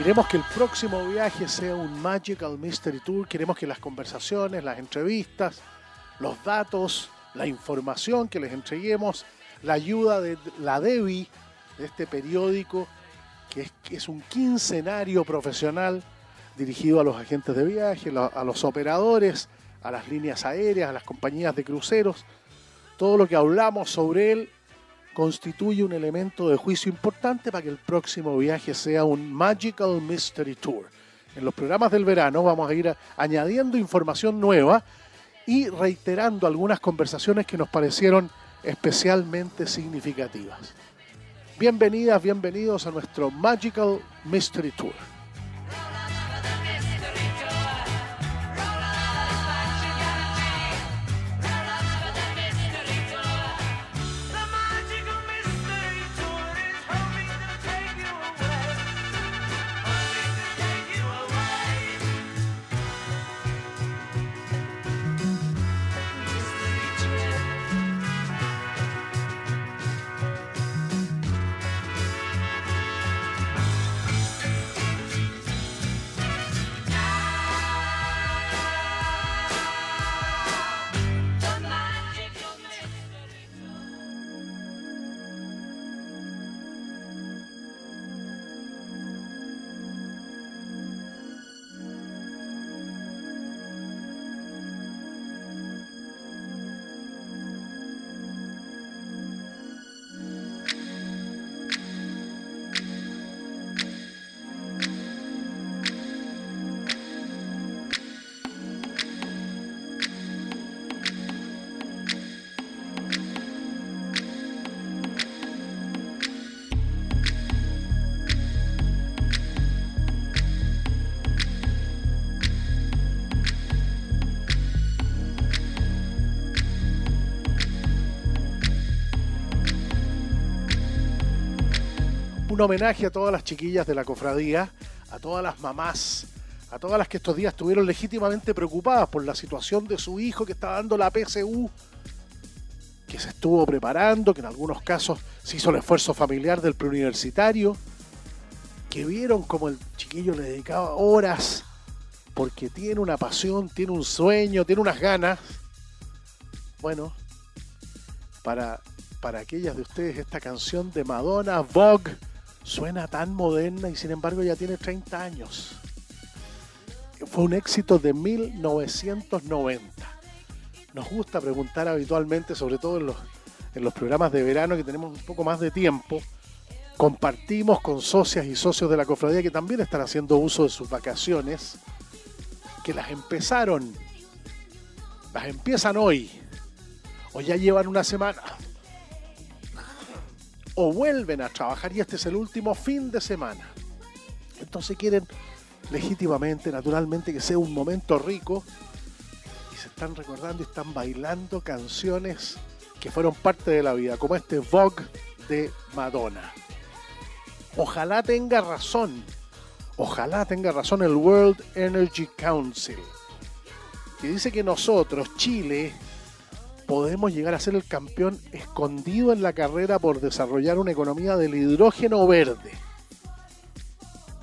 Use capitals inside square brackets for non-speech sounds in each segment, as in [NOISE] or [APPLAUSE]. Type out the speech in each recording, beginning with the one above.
Queremos que el próximo viaje sea un Magical Mystery Tour. Queremos que las conversaciones, las entrevistas, los datos, la información que les entreguemos, la ayuda de la DEBI, de este periódico, que es, que es un quincenario profesional dirigido a los agentes de viaje, a los operadores, a las líneas aéreas, a las compañías de cruceros. Todo lo que hablamos sobre él constituye un elemento de juicio importante para que el próximo viaje sea un Magical Mystery Tour. En los programas del verano vamos a ir añadiendo información nueva y reiterando algunas conversaciones que nos parecieron especialmente significativas. Bienvenidas, bienvenidos a nuestro Magical Mystery Tour. Un homenaje a todas las chiquillas de la cofradía, a todas las mamás, a todas las que estos días estuvieron legítimamente preocupadas por la situación de su hijo que está dando la PSU, que se estuvo preparando, que en algunos casos se hizo el esfuerzo familiar del preuniversitario, que vieron como el chiquillo le dedicaba horas porque tiene una pasión, tiene un sueño, tiene unas ganas. Bueno, para, para aquellas de ustedes esta canción de Madonna, Vogue, suena tan moderna y sin embargo ya tiene 30 años. Fue un éxito de 1990. Nos gusta preguntar habitualmente, sobre todo en los, en los programas de verano que tenemos un poco más de tiempo, compartimos con socias y socios de la cofradía que también están haciendo uso de sus vacaciones, que las empezaron, las empiezan hoy, o ya llevan una semana, o vuelven a trabajar y este es el último fin de semana. Entonces quieren legítimamente, naturalmente, que sea un momento rico y se están recordando y están bailando canciones que fueron parte de la vida, como este Vogue de Madonna. Ojalá tenga razón, ojalá tenga razón el World Energy Council, que dice que nosotros, Chile, podemos llegar a ser el campeón escondido en la carrera por desarrollar una economía del hidrógeno verde.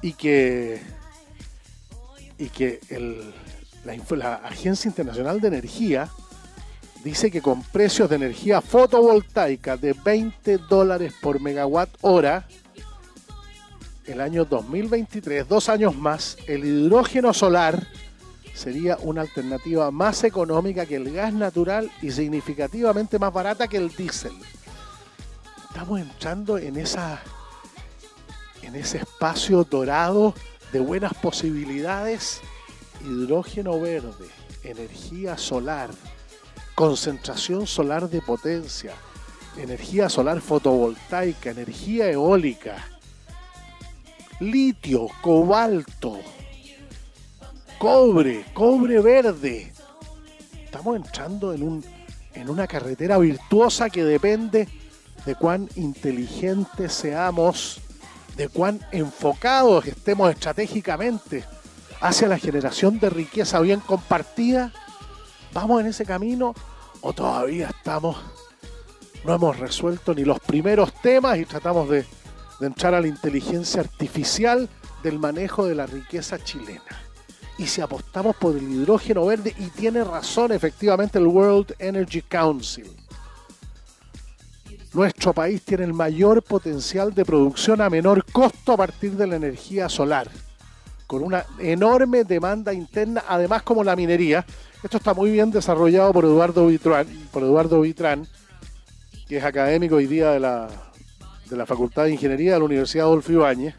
Y que y que la, Agencia Internacional de Energía dice que con precios de energía fotovoltaica de 20 dólares por megawatt hora, el año 2023, dos años más, el hidrógeno solar sería una alternativa más económica que el gas natural y significativamente más barata que el diésel. Estamos entrando en esa en ese espacio dorado de buenas posibilidades, hidrógeno verde, energía solar, concentración solar de potencia, energía solar fotovoltaica, energía eólica, litio, cobalto, cobre, cobre verde. Estamos entrando en, un, en una carretera virtuosa que depende de cuán inteligentes seamos de cuán enfocados estemos estratégicamente hacia la generación de riqueza bien compartida, ¿vamos en ese camino o todavía estamos, no hemos resuelto ni los primeros temas y tratamos de, de entrar a la inteligencia artificial del manejo de la riqueza chilena? Y si apostamos por el hidrógeno verde, y tiene razón efectivamente el World Energy Council, nuestro país tiene el mayor potencial de producción a menor costo a partir de la energía solar, con una enorme demanda interna, además como la minería. Esto está muy bien desarrollado por Eduardo Vitrán, por Eduardo Vitrán que es académico hoy día de la, de la Facultad de Ingeniería de la Universidad Adolfo Ibáñez.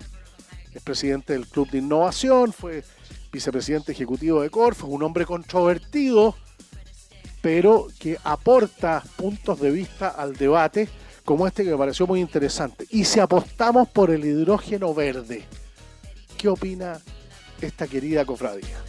Es presidente del Club de Innovación, fue vicepresidente ejecutivo de Corfo, un hombre controvertido, pero que aporta puntos de vista al debate como este que me pareció muy interesante. Y si apostamos por el hidrógeno verde, ¿qué opina esta querida cofradía?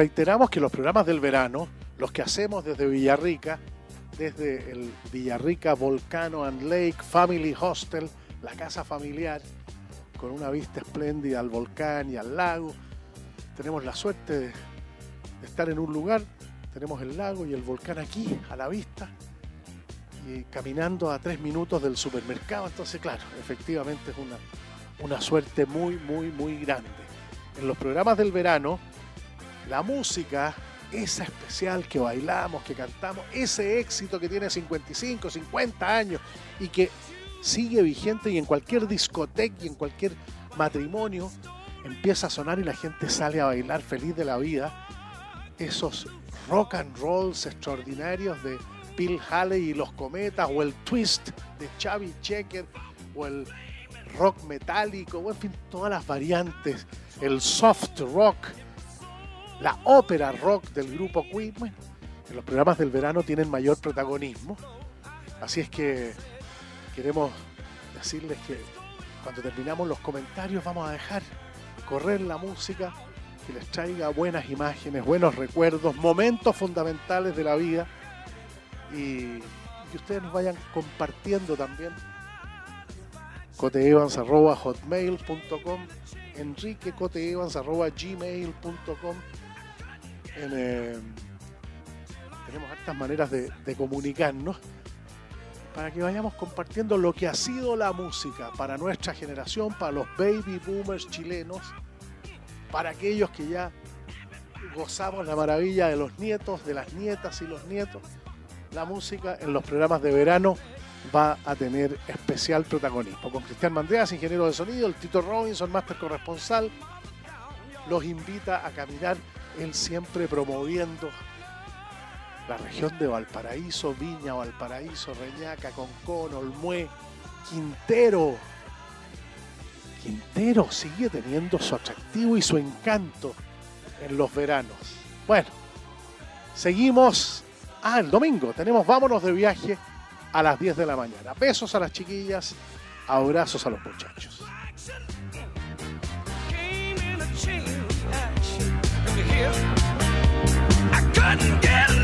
Reiteramos que los programas del verano, los que hacemos desde Villarrica, desde el Villarrica Volcano and Lake Family Hostel, la casa familiar, con una vista espléndida al volcán y al lago. Tenemos la suerte de, estar en un lugar, tenemos el lago y el volcán aquí, a la vista, y caminando a tres minutos del supermercado. Entonces, claro, efectivamente es una, una suerte muy, muy, muy grande. En los programas del verano, la música, esa especial que bailamos, que cantamos, ese éxito que tiene 55, 50 años y que sigue vigente y en cualquier discoteca y en cualquier matrimonio empieza a sonar y la gente sale a bailar feliz de la vida. Esos rock and rolls extraordinarios de Bill Haley y los Cometas o el twist de Chavi Checker o el rock metálico o en fin todas las variantes, el soft rock la ópera rock del grupo Queen, en los programas del verano tienen mayor protagonismo. Así es que queremos decirles que cuando terminamos los comentarios vamos a dejar correr la música que les traiga buenas imágenes, buenos recuerdos, momentos fundamentales de la vida y que ustedes nos vayan compartiendo también coteevans.hotmail.com enriquecoteevans.gmail.com eh, tenemos hartas maneras de, comunicarnos para que vayamos compartiendo lo que ha sido la música para nuestra generación, para los baby boomers chilenos, para aquellos que ya gozamos la maravilla de los nietos, de las nietas y los nietos. La música en los programas de verano va a tener especial protagonismo. Con Cristian Mandreas, ingeniero de sonido, el Tito Robinson, máster corresponsal, los invita a caminar él siempre promoviendo la región de Valparaíso, Viña, Valparaíso, Reñaca, Concón, Olmué, Quintero. Quintero sigue teniendo su atractivo y su encanto en los veranos. Bueno, seguimos. Ah, el domingo tenemos Vámonos de viaje a las 10 de la mañana. Besos a las chiquillas, abrazos a los muchachos. I couldn't get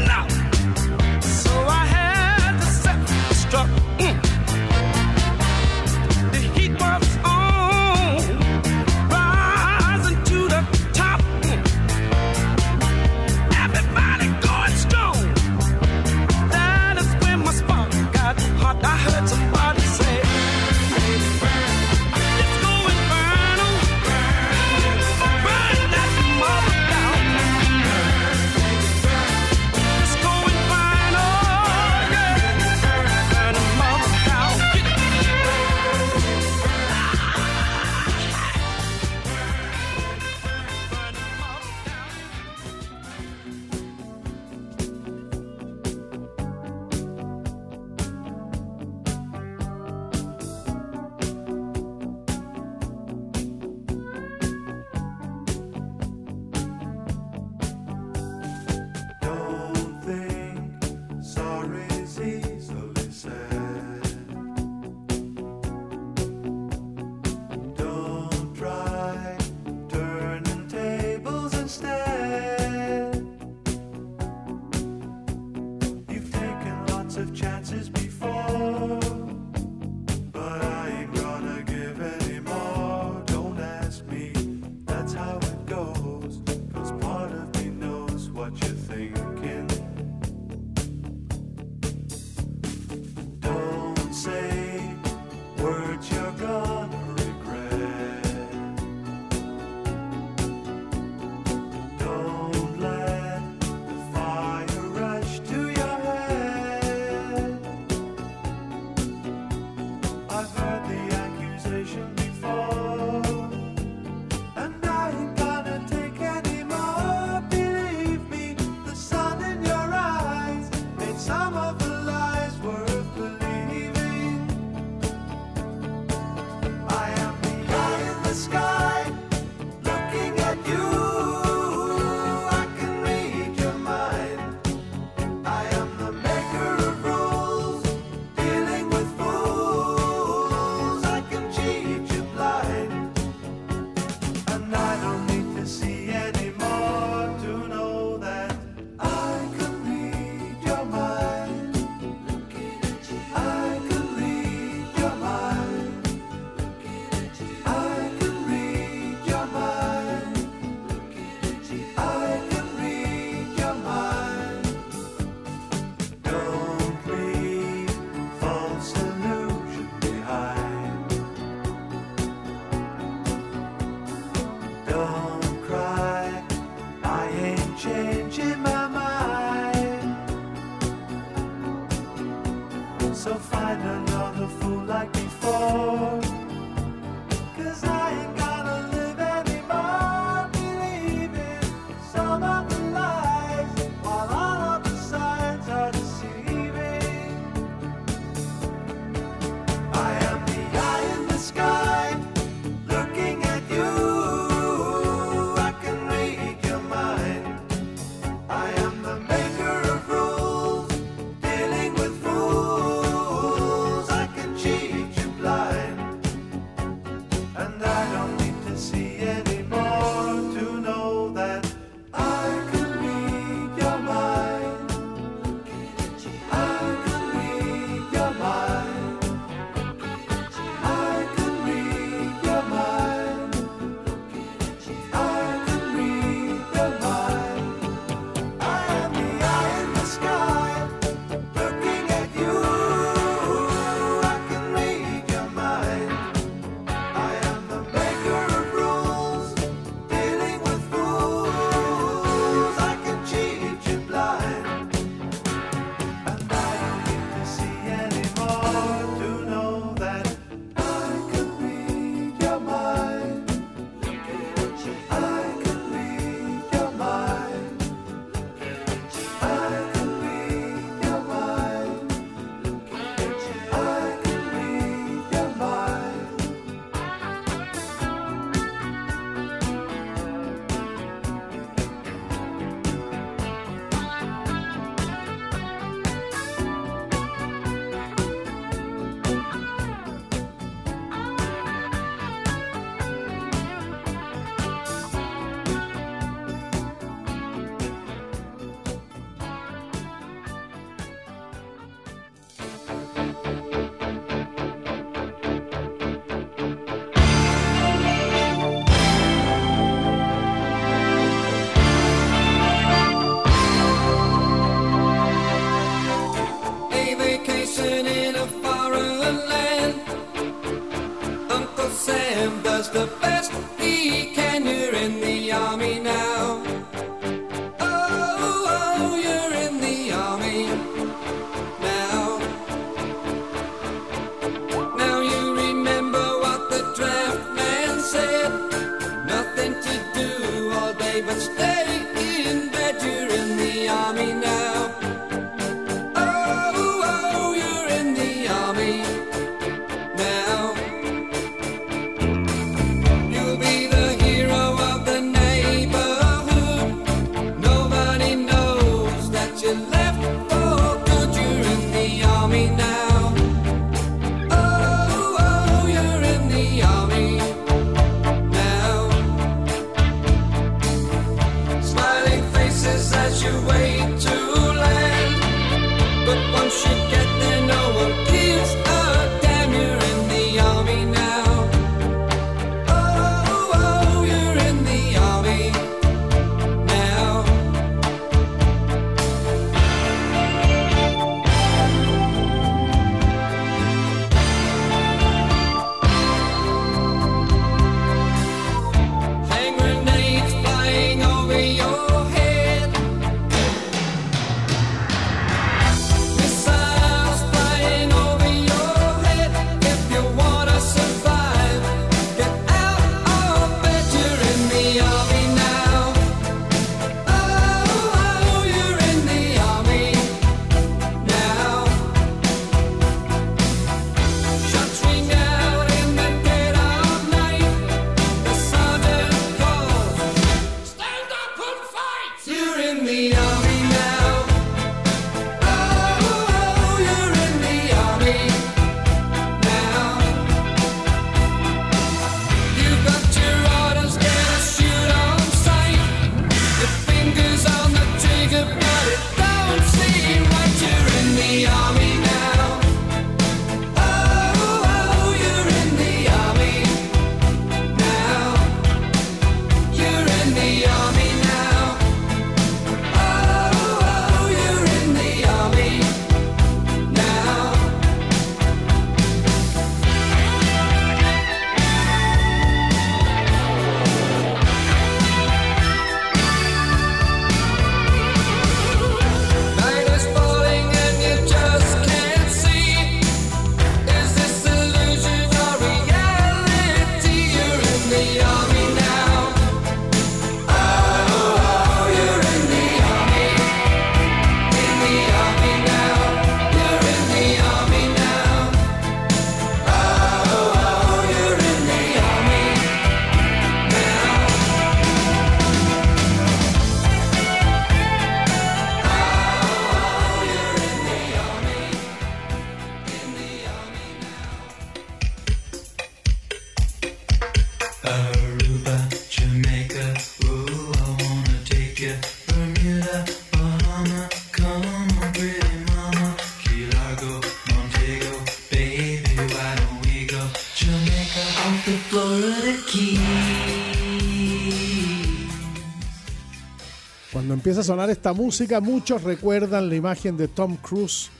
empieza a sonar esta música, muchos recuerdan la imagen de Tom Cruise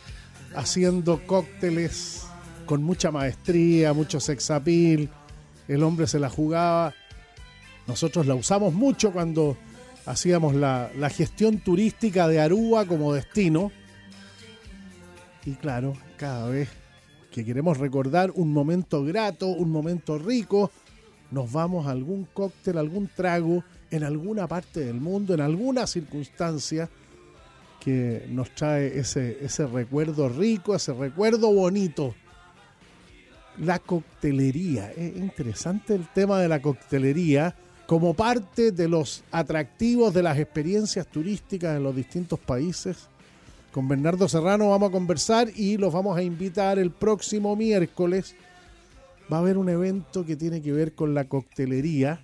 haciendo cócteles con mucha maestría, mucho sex appeal. El hombre se la jugaba. Nosotros la usamos mucho cuando hacíamos la, la gestión turística de Aruba como destino. Y claro, cada vez que queremos recordar un momento grato, un momento rico, nos vamos a algún cóctel, algún trago en alguna parte del mundo, en alguna circunstancia que nos trae ese, ese recuerdo rico, ese recuerdo bonito. La coctelería, es interesante el tema de la coctelería como parte de los atractivos de las experiencias turísticas en los distintos países. Con Bernardo Serrano vamos a conversar y los vamos a invitar el próximo miércoles. Va a haber un evento que tiene que ver con la coctelería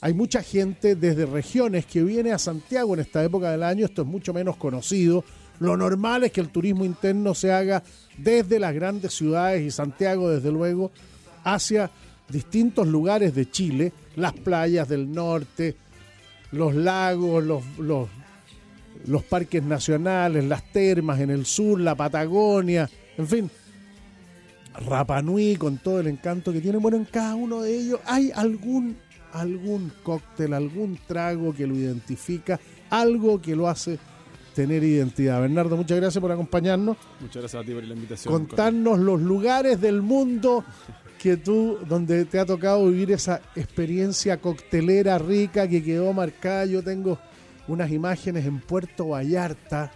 hay mucha gente desde regiones que viene a Santiago en esta época del año, esto es mucho menos conocido. Lo normal es que el turismo interno se haga desde las grandes ciudades y Santiago, desde luego, hacia distintos lugares de Chile, las playas del norte, los lagos, los, los, parques nacionales, las termas en el sur, la Patagonia, en fin, Rapanui con todo el encanto que tiene. Bueno, en cada uno de ellos hay algún algún cóctel, algún trago que lo identifica, algo que lo hace tener identidad. Bernardo, muchas gracias por acompañarnos. Muchas gracias a ti por la invitación. Contarnos los lugares del mundo que tú, donde te ha tocado vivir esa experiencia coctelera rica que quedó marcada. Yo tengo unas imágenes en Puerto Vallarta,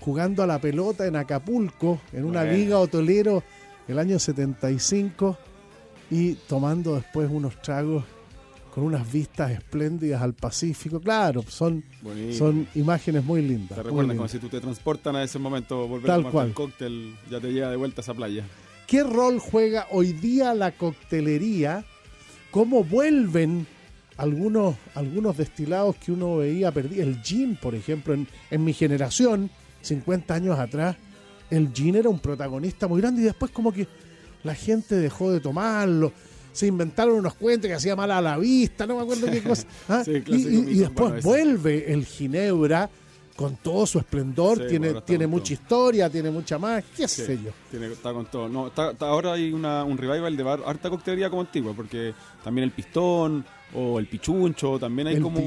jugando a la pelota en Acapulco, en una liga hotelero el año 75 y tomando después unos tragos con unas vistas espléndidas al Pacífico. Claro, son, son imágenes muy lindas. Te recuerdan como si tú te transportan a ese momento, volver a tomar un cóctel, ya te llega de vuelta a esa playa. ¿Qué rol juega hoy día la coctelería? ¿Cómo vuelven algunos, algunos destilados que uno veía perdido? El gin, por ejemplo, en, en mi generación, 50 años atrás, el gin era un protagonista muy grande y después como que la gente dejó de tomarlo se inventaron unos cuentos que hacía mal a la vista, no me acuerdo qué cosa. [LAUGHS] ¿ah? y, después vuelve el Ginebra con todo su esplendor, tiene, tiene mucha historia, tiene mucha más, qué sé yo. Tiene, está con todo. No, ahora hay una, un revival de bar, harta coctelería como antigua, porque también el pistón, o el pichuncho, también hay como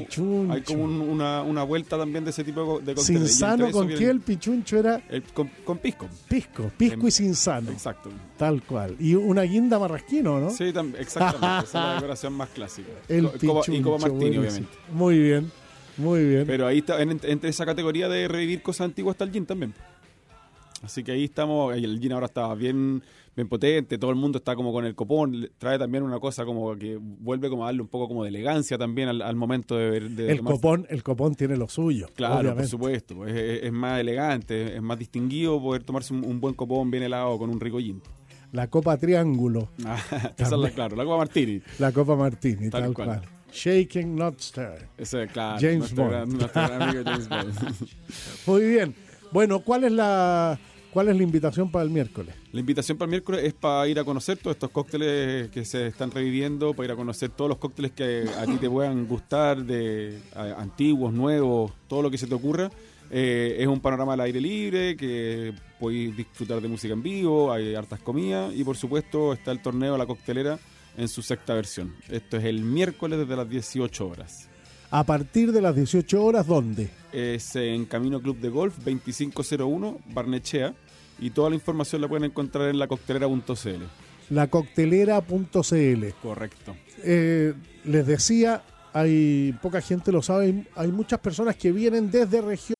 hay como una, una, vuelta también de ese tipo de Sin sano con qué el pichuncho era con, pisco. Pisco, pisco y sin sano. Exacto. Tal cual. Y una guinda marrasquino, ¿no? Sí, exactamente. [LAUGHS] esa es la decoración más clásica. El pichuncho, y como Martini, obviamente. Muy bien. Muy bien. Pero ahí está, entre esa categoría de revivir cosas antiguas está el gin también. Así que ahí estamos, el gin ahora está bien bien potente, todo el mundo está como con el copón, trae también una cosa como que vuelve como a darle un poco como de elegancia también al, momento de, de el copón el copón tiene lo suyo claro por supuesto pues, es, más elegante es más distinguido poder tomarse un, buen copón bien helado con un rico gin. La copa triángulo. Ah, [LAUGHS] esa es la, claro la copa martini. La copa martini tal, cual. Shaking Not Stir. Ese, claro, James Bond. James [LAUGHS] Bond. Muy bien. Bueno, ¿cuál es la ¿Cuál es la invitación para el miércoles? La invitación para el miércoles es para ir a conocer todos estos cócteles que se están reviviendo, para ir a conocer todos los cócteles que a ti te puedan gustar, de antiguos, nuevos, todo lo que se te ocurra. Eh, es un panorama al aire libre, que podéis disfrutar de música en vivo, hay hartas comidas y por supuesto está el torneo La Coctelera en su sexta versión. Esto es el miércoles desde las 18 horas. A partir de las 18 horas, ¿dónde? Es en Camino Club de Golf 2501 Barnechea y toda la información la pueden encontrar en lacoctelera.cl. Lacoctelera.cl. Correcto. Eh, les decía, hay poca gente lo sabe, hay muchas personas que vienen desde regiones.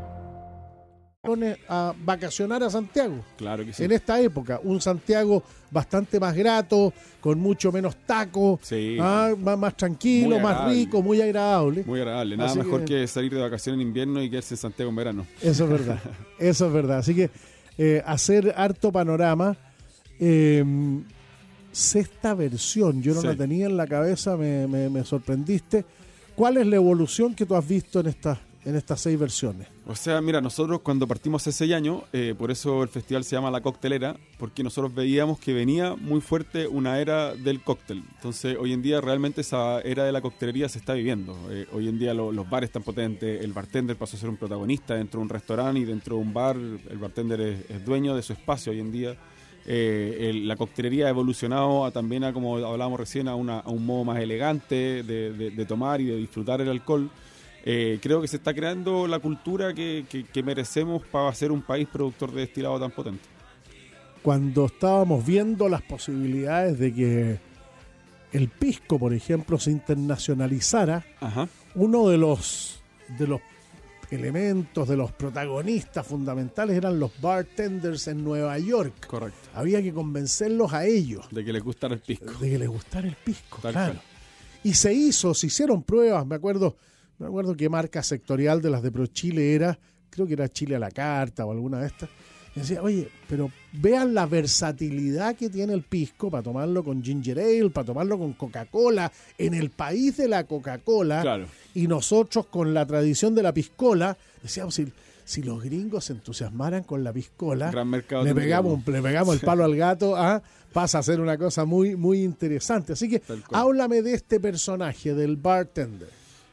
a vacacionar a Santiago. Claro que sí. En esta época, un Santiago bastante más grato, con mucho menos taco, Sí. ah, más, más tranquilo, más rico, muy agradable. Muy agradable. Nada Así mejor que- que... salir de vacaciones en invierno y quedarse en Santiago en verano. Eso es verdad, [LAUGHS] eso es verdad. Así que eh, hacer harto panorama. eh, sexta versión, yo no Sí. la tenía en la cabeza, me, me- me sorprendiste. ¿Cuál es la evolución que tú has visto en estas en estas seis versiones? O sea, mira, nosotros cuando partimos hace seis años, eh, por eso el festival se llama La Coctelera, porque nosotros veíamos que venía muy fuerte una era del cóctel. Entonces, hoy en día realmente esa era de la coctelería se está viviendo. Eh, hoy en día lo- los bares están potentes, el bartender pasó a ser un protagonista dentro de un restaurante y dentro de un bar, el bartender es, dueño de su espacio hoy en día. Eh, la coctelería ha evolucionado a, también a, como hablábamos recién, a, una- un modo más elegante de tomar y de disfrutar el alcohol. Eh, creo que se está creando la cultura que, que- que merecemos para ser un país productor de destilado tan potente. Cuando estábamos viendo las posibilidades de que el pisco, por ejemplo, se internacionalizara, Ajá. uno de los de los elementos, de los protagonistas fundamentales eran los bartenders en Nueva York. Correcto. Había que convencerlos a ellos De que les gustara el pisco. de que les gustara el pisco, Tal claro. cual. Y se hizo, se hicieron pruebas, me acuerdo, me acuerdo qué marca sectorial de las de ProChile era, creo que era Chile a la carta o alguna de estas. Y decía, oye, pero vean la versatilidad que tiene el pisco para tomarlo con ginger ale, para tomarlo con Coca-Cola, en el país de la Coca-Cola, Claro. y nosotros con la tradición de la piscola, decíamos, si, si los gringos se entusiasmaran con la piscola, Gran mercado le pegamos, le pegamos el palo al gato, ah, pasa a ser una cosa muy, muy interesante. Así que háblame de este personaje, del bartender.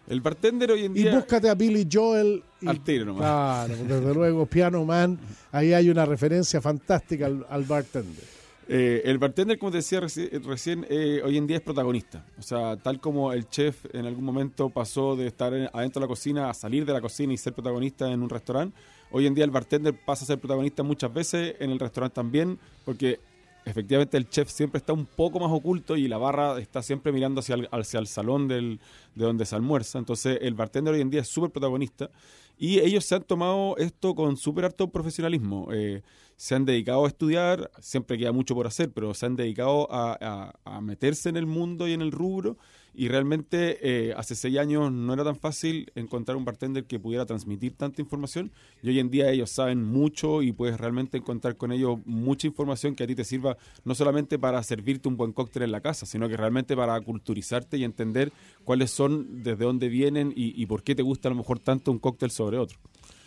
El bartender hoy en Y día. búscate a Billy Joel. Y, Al tiro nomás. Claro, desde luego, Piano Man, ahí hay una referencia fantástica al, al bartender. Eh, el bartender, como te decía reci- recién, eh, hoy en día es protagonista. O sea, tal como el chef en algún momento pasó de estar en- adentro de la cocina a salir de la cocina y ser protagonista en un restaurante, hoy en día el bartender pasa a ser protagonista muchas veces en el restaurante también, porque efectivamente el chef siempre está un poco más oculto y la barra está siempre mirando hacia el, hacia el salón del, de donde se almuerza. Entonces el bartender hoy en día es súper protagonista y ellos se han tomado esto con súper harto profesionalismo. Eh, se han dedicado a estudiar, siempre queda mucho por hacer, pero se han dedicado a, a- a meterse en el mundo y en el rubro. Y realmente eh, hace seis años no era tan fácil encontrar un bartender que pudiera transmitir tanta información. Y hoy en día ellos saben mucho y puedes realmente encontrar con ellos mucha información que a ti te sirva no solamente para servirte un buen cóctel en la casa, sino que realmente para culturizarte y entender cuáles son, desde dónde vienen y, y por qué te gusta a lo mejor tanto un cóctel sobre otro.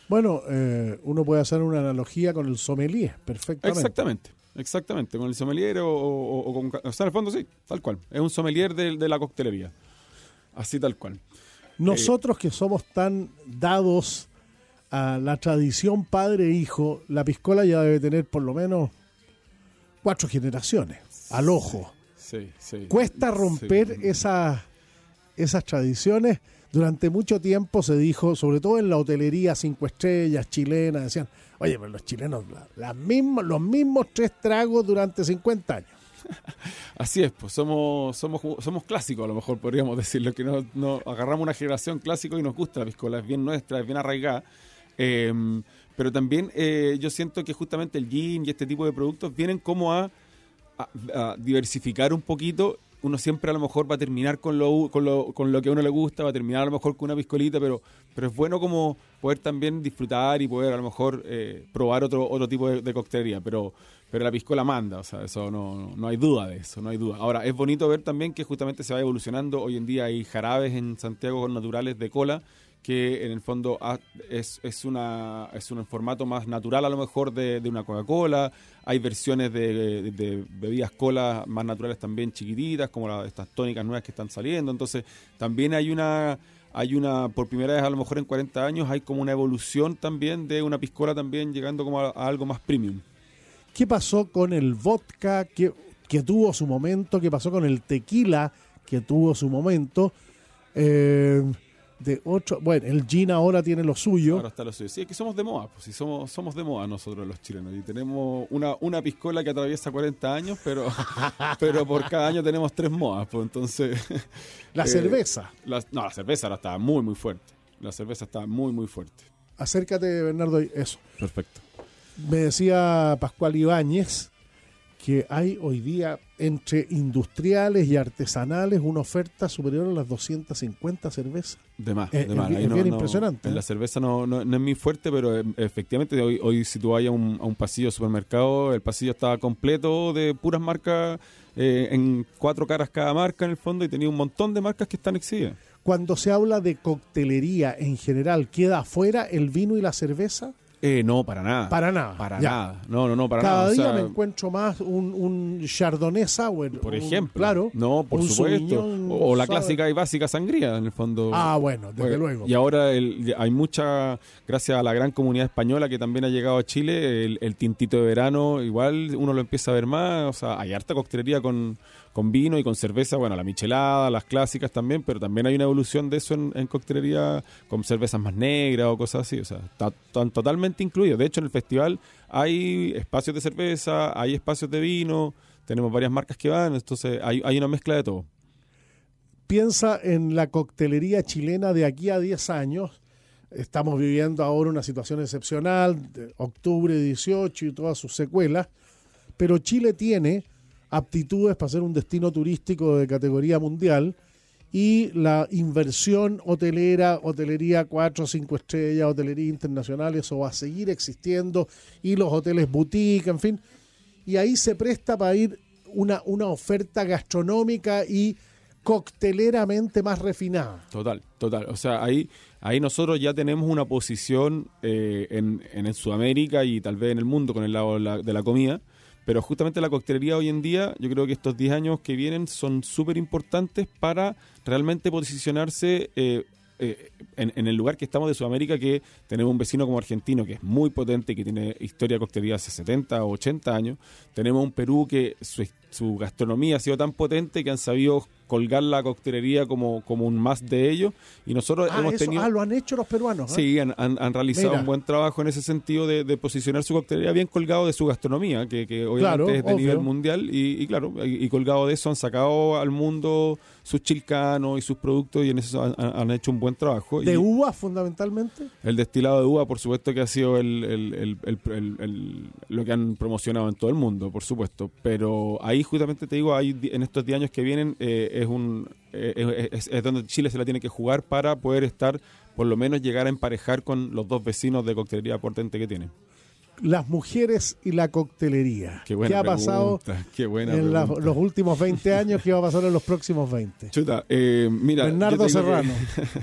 Bueno, eh, uno puede hacer una analogía con el sommelier, perfectamente. Exactamente, exactamente, con el sommelier o, o- o con... O sea, en el fondo sí, tal cual. Es un sommelier de, de la coctelería. Así tal cual. Nosotros que somos tan dados a la tradición padre-hijo, la piscola ya debe tener por lo menos cuatro generaciones, al ojo. Sí, sí. Cuesta romper Sí. esas, esas tradiciones. Durante mucho tiempo se dijo, sobre todo en la hotelería cinco estrellas chilena, decían, oye, pero los chilenos, los mismos tres tragos durante 50 años. [LAUGHS] Así es, pues somos, somos, somos clásicos, a lo mejor podríamos decirlo, que no, no agarramos una generación clásico y nos gusta la piscola, es bien nuestra, es bien arraigada. Eh, pero también eh, yo siento que justamente el gin y este tipo de productos vienen como a- a diversificar un poquito uno siempre a lo mejor va a terminar con lo, con lo, con lo que a uno le gusta, va a terminar a lo mejor con una piscolita, pero, pero es bueno como poder también disfrutar y poder a lo mejor eh, probar otro, otro tipo de, coctelería, pero, pero la piscola manda, o sea, eso no, no hay duda de eso, no hay duda. Ahora, es bonito ver también que justamente se va evolucionando, hoy en día hay jarabes en Santiago naturales de cola, que en el fondo es, es, una, es un formato más natural a lo mejor de, una Coca-Cola. Hay versiones de, bebidas cola más naturales también chiquititas, como estas tónicas nuevas que están saliendo. Entonces también hay una, hay una, por primera vez a lo mejor en 40 años, hay como una evolución también de una piscola también llegando como a, algo más premium. ¿Qué pasó con el vodka que, que tuvo su momento? ¿Qué pasó con el tequila que tuvo su momento? Eh, de ocho. Bueno, el gin ahora tiene lo suyo. Ahora está lo suyo. Sí, es que somos de moda, pues sí, somos, somos de moda nosotros los chilenos. Y tenemos una, una piscola que atraviesa 40 años, pero, [LAUGHS] pero por cada año tenemos tres modas, pues entonces. [LAUGHS] La eh, cerveza. no, la cerveza ahora está muy, muy fuerte. La cerveza está muy, muy fuerte. Acércate, Bernardo, eso. Perfecto. Me decía Pascual Ibáñez que hay hoy día entre industriales y artesanales una oferta superior a las 250 cervezas. De más, eh, de más. Es, bien impresionante. En la ¿eh? cerveza no, no, es muy fuerte, pero eh, efectivamente hoy, hoy si tú vas a un, a un pasillo de supermercado, el pasillo estaba completo de puras marcas, en cuatro caras cada marca en el fondo, y tenía un montón de marcas que están exhibidas. Cuando se habla de coctelería en general, ¿queda afuera el vino y la cerveza? Eh, no, para nada. Para nada. Para nada. No, no, no, para Cada nada. Cada día me encuentro más un, un Chardonnay Sour. Por ejemplo. claro. No, por supuesto. O, la clásica y básica sangría, en el fondo. Ah, bueno, desde luego. Y ahora hay mucha, gracias a la gran comunidad española que también ha llegado a Chile, el, tintito de verano, igual uno lo empieza a ver más. O sea, hay harta coctelería con con vino y con cerveza, bueno, la michelada, las clásicas también, pero también hay una evolución de eso en, coctelería con cervezas más negras o cosas así, o sea, están totalmente incluidos. De hecho, en el festival hay espacios de cerveza, hay espacios de vino, tenemos varias marcas que van, entonces hay, una mezcla de todo. Piensa en la coctelería chilena de aquí a 10 años. Estamos viviendo ahora una situación excepcional, de octubre 18 y todas sus secuelas, pero Chile tiene aptitudes para ser un destino turístico de categoría mundial y la inversión hotelera, hotelería 4 o 5 estrellas, hotelería internacional, eso va a seguir existiendo y los hoteles boutique, en fin. Y ahí se presta para ir una, una oferta gastronómica y cocteleramente más refinada. Total, total. O sea, ahí, ahí nosotros ya tenemos una posición eh, en, en Sudamérica y tal vez en el mundo con el lado de la comida pero justamente la coctelería hoy en día, yo creo que estos 10 años que vienen son súper importantes para realmente posicionarse eh, eh, en, el lugar que estamos de Sudamérica, que tenemos un vecino como argentino que es muy potente, que tiene historia de coctelería hace 70 o 80 años. Tenemos un Perú que su, su gastronomía ha sido tan potente que han sabido colgar la coctelería como, como un más de ellos. Y nosotros ah, hemos tenido. Ah, lo han hecho los peruanos. ¿eh? Sí, han, han, realizado un buen trabajo en ese sentido de, posicionar su coctelería bien colgado de su gastronomía, que, que obviamente es de nivel mundial. Y, claro, y, colgado de eso han sacado al mundo sus chilcanos y sus productos y en eso han, hecho un buen trabajo. ¿De uva fundamentalmente? El destilado de uva, por supuesto que ha sido el, lo que han promocionado en todo el mundo, por supuesto. Pero ahí justamente te digo, hay, en estos 10 años que vienen... Eh, es, un, eh, es, donde Chile se la tiene que jugar para poder estar, por lo menos llegar a emparejar con los dos vecinos de coctelería potente que tienen las mujeres y la coctelería. Qué, ha pasado en los últimos 20 años? ¿Qué va a pasar en los próximos 20? Chuta, eh, mira. Bernardo Serrano.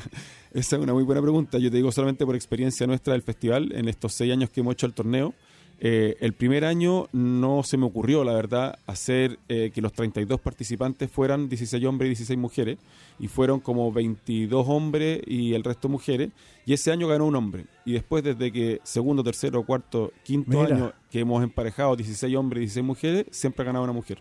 [LAUGHS] esa es una muy buena pregunta. Yo te digo solamente por experiencia nuestra del festival, en estos seis años que hemos hecho el torneo. Eh, el primer año no se me ocurrió, la verdad, hacer eh, que los 32 participantes fueran 16 hombres y 16 mujeres, y fueron como 22 hombres y el resto mujeres, y ese año ganó un hombre. Y después, desde que segundo, tercero, cuarto, quinto año que hemos emparejado 16 hombres y 16 mujeres, siempre ha ganado una mujer.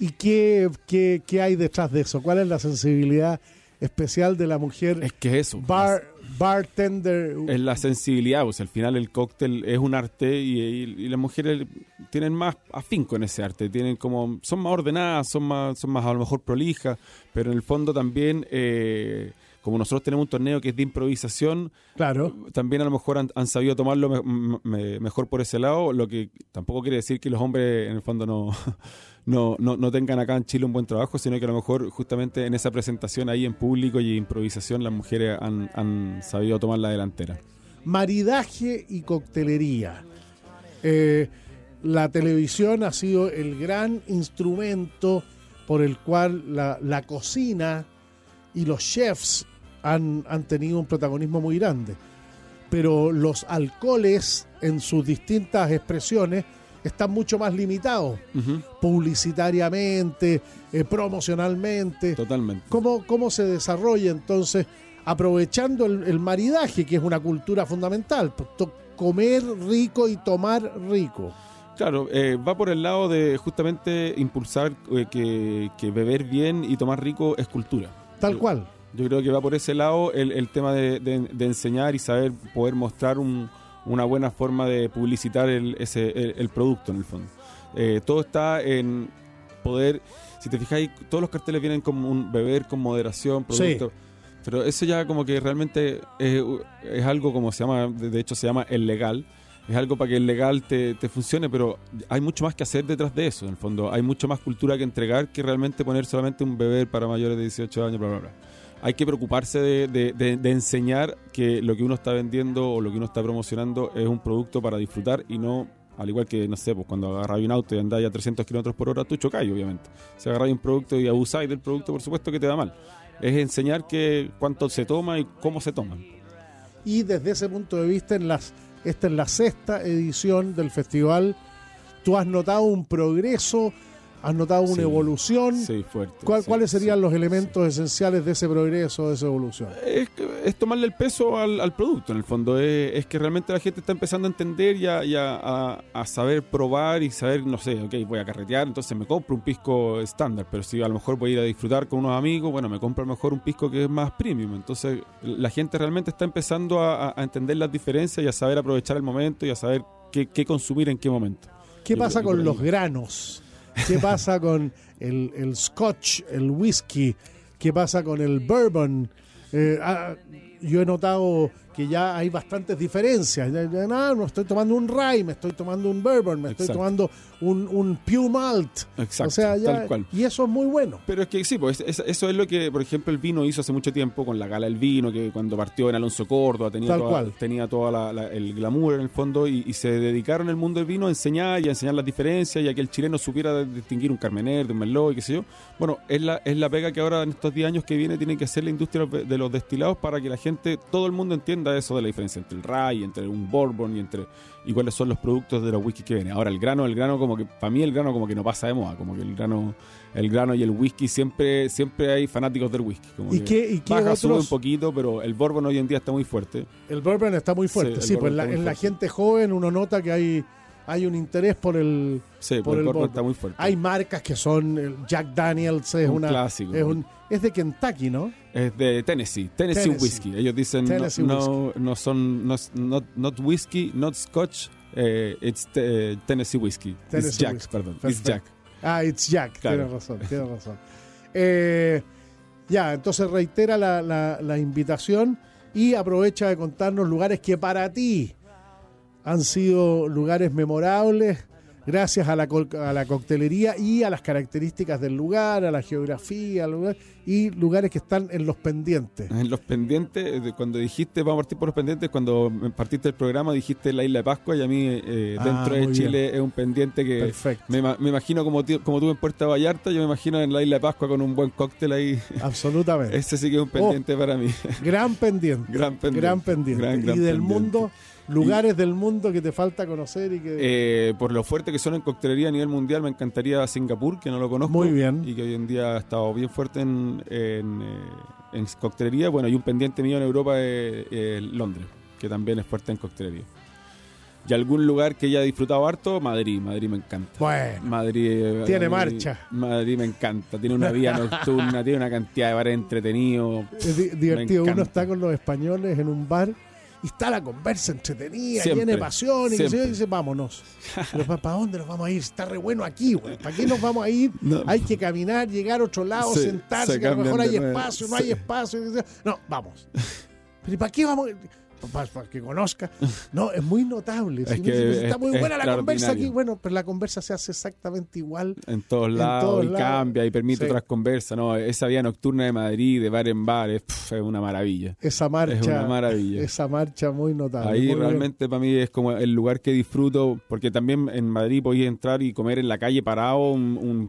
¿Y qué, qué, qué hay detrás de eso? ¿Cuál es la sensibilidad? especial de la mujer. Es que eso. Bar, bartender. Es la sensibilidad, pues al final el cóctel es un arte y, las mujeres tienen más afinco en ese arte, tienen como son más ordenadas, son más, son más a lo mejor prolijas, pero en el fondo también eh, como nosotros tenemos un torneo que es de improvisación, Claro. también a lo mejor han, han sabido tomarlo me- me- me- mejor por ese lado, lo que tampoco quiere decir que los hombres en el fondo no, [LAUGHS] no, no, no tengan acá en Chile un buen trabajo, sino que a lo mejor justamente en esa presentación ahí en público y improvisación las mujeres han, han sabido tomar la delantera. maridaje y coctelería. Eh, la televisión ha sido el gran instrumento por el cual la, la cocina y los chefs han, han tenido un protagonismo muy grande. Pero los alcoholes en sus distintas expresiones están mucho más limitados, publicitariamente, eh, promocionalmente. Totalmente. ¿Cómo, ¿Cómo se desarrolla entonces, aprovechando el, el maridaje, que es una cultura fundamental? Comer rico y tomar rico. Claro, eh, va por el lado de justamente impulsar eh, que, que beber bien y tomar rico es cultura. Tal Yo- cual. Yo creo que va por ese lado el, el tema de, de- de enseñar y saber poder mostrar un- una buena forma de publicitar el, ese, el, el producto en el fondo. Eh, todo está en poder, si te fijáis, todos los carteles vienen como un beber con moderación, producto. Pero eso ya como que realmente es, es algo como se llama, de de hecho se llama el legal. Es algo para que el legal te, te funcione, pero hay mucho más que hacer detrás de eso, en el fondo. Hay mucho más cultura que entregar que realmente poner solamente un beber para mayores de 18 años, bla, bla, bla. Hay que preocuparse de, de- enseñar que lo que uno está vendiendo o lo que uno está promocionando es un producto para disfrutar y no, al igual que, no sé, pues cuando agarráis un auto y andáis a 300 kilómetros por hora, tú chocáis, obviamente. Si agarráis un producto y abusáis del producto, por supuesto que te da mal. Es enseñar que cuánto se toma y cómo se toma. Y desde ese punto de vista, en las, esta es la sexta edición del festival. ¿Tú has notado un progreso? ¿Has notado una Sí, evolución? Sí, fuerte. ¿Cuál- sí, ¿Cuáles serían sí, los elementos esenciales de ese progreso, de esa evolución? es, es tomarle el peso al, al producto, en el fondo. Es, es que realmente la gente está empezando a entender y, a, y a- a- a saber probar y saber, no sé, ok, voy a carretear, entonces me compro un pisco estándar, pero si a lo mejor voy a ir a disfrutar con unos amigos, bueno, me compro a lo mejor un pisco que es más premium. Entonces la gente realmente está empezando a, entender las diferencias y a saber aprovechar el momento y a saber qué, qué consumir en qué momento. ¿Qué pasa con los granos? ¿Qué pasa con el, el scotch, el whisky? ¿Qué pasa con el bourbon? Eh, ah, yo he notado que ya hay bastantes diferencias. Ya- ya, no, no estoy tomando un rye, me estoy tomando un bourbon, me estoy Exacto. tomando un, un Pew Malt. Exacto, o sea, ya- tal cual. Y eso es muy bueno. Pero es que sí, pues es- eso es lo que, por ejemplo, el vino hizo hace mucho tiempo con la gala del vino, que cuando partió en Alonso Córdoba tenía Tal toda, cual. tenía toda la- la- el glamour en el fondo y, y se dedicaron el mundo del vino a enseñar y a enseñar las diferencias y a que el chileno supiera distinguir un Carmener de un Merlot y qué sé yo. Bueno, es la, es la pega que ahora en estos 10 años que viene tiene que hacer la industria de los destilados para que la gente, todo el mundo entienda eso de la diferencia entre el rye, entre un bourbon y entre y cuáles son los productos de los whisky que vienen. Ahora el grano, el grano como que para mí el grano como que no pasa de moda, como que el grano el grano y el whisky siempre siempre hay fanáticos del whisky, como ¿Y que qué, y qué baja sube un poquito, pero el bourbon hoy en día está muy fuerte. El bourbon está muy fuerte. Sí, pues la- muy en la gente joven uno nota que hay, hay un interés por el... Sí, Por por el, el bourbon está muy fuerte. Hay marcas que son... Jack Daniels es Un una... clásico. Es, un, es de Kentucky, ¿no? Es de Tennessee, Tennessee, Tennessee. Whiskey. Ellos dicen no- Tennessee no, no, son no, es- not, not whiskey, not scotch, eh, it's te- Tennessee Whiskey. it's Jack, whiskey. perdón. It's. Jack. Ah, it's Jack, Claro. tienes razón, tienes razón. Eh, ya, entonces reitera la, la- la invitación y aprovecha de contarnos lugares que para ti han sido lugares memorables gracias a la, a la coctelería y a las características del lugar, a la geografía, al lugar, y lugares que están en los pendientes. En los pendientes, de cuando dijiste, vamos a partir por los pendientes, cuando partiste del programa dijiste la isla de Pascua y a mí eh, Ah, dentro de Chile es un pendiente que Perfecto, me, me imagino como, como tú en Puerto Vallarta, yo me imagino en la isla de Pascua con un buen cóctel ahí. absolutamente. [LAUGHS] Ese sí que es un pendiente para mí. Gran pendiente. [LAUGHS] gran pendiente. Gran pendiente. Gran, gran y del pendiente. mundo, lugares del mundo que te falta conocer y que... Eh, por lo fuerte que son en coctelería a nivel mundial, me encantaría Singapur, que no lo conozco. Muy bien. Y que hoy en día ha estado bien fuerte en, en, eh, en coctelería. Bueno, y un pendiente mío en Europa es Londres, que también es fuerte en coctelería. Y algún lugar que ya he disfrutado harto, Madrid. Madrid me encanta. Bueno, Madrid, eh, Tiene Madrid- marcha. Madrid me encanta. Tiene una vida nocturna, [LAUGHS] tiene una cantidad de bares entretenidos. es di- divertido. Uno está con los españoles en un bar y está la conversa entretenida, Siempre, llena de pasión, y, que se- dice, vámonos. Pero ¿para dónde nos vamos a ir? Está re bueno aquí, güey. ¿Para qué nos vamos a ir? No. Hay que caminar, llegar a otro lado, Se- sentarse, se que a lo mejor hay espacio, no Sí. hay espacio. No, vamos. Pero ¿y para qué vamos? Para, para que conozca. No, es muy notable. Es Si uno que dice, está es- muy es buena la conversa aquí. Bueno, pero la conversa se hace exactamente igual. En todos lados, todos y lados. cambia y permite Sí. otras conversas. No, esa vía nocturna de Madrid, de bar en bar, es, una maravilla. Esa marcha. Es una maravilla. Esa marcha muy notable. Ahí Muy bien. realmente para mí es como el lugar que disfruto, porque también en Madrid podía entrar y comer en la calle parado un, un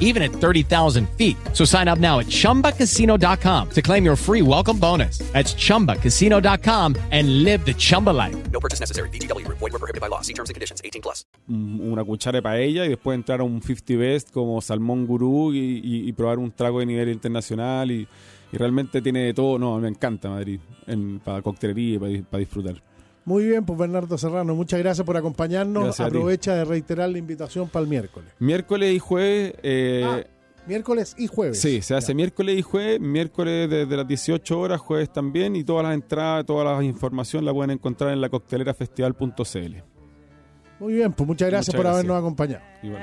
even at 30,000 feet. So sign up now at ChumbaCasino.com to claim your free welcome bonus. That's ChumbaCasino.com and live the Chumba life. No purchase necessary. VGW Group. Void were prohibited by law. See terms and conditions. 18 plus. un- una cuchara de paella y después entrar a un 50 Best como salmón gurú y, y- y probar un trago de nivel internacional y, y realmente tiene de todo. No, me encanta Madrid en, para coctelería y para, para disfrutar. Muy bien, pues Bernardo Serrano, muchas gracias por acompañarnos. Gracias. Aprovecha de reiterar la invitación para el miércoles. Miércoles y jueves, eh, Ah, miércoles y jueves. sí, se hace Ya. miércoles y jueves, miércoles desde las 18 horas, jueves también y todas las entradas, todas las información la pueden encontrar en la coctelerafestival.cl. Muy bien, pues muchas gracias Muchas por habernos acompañado. Igual.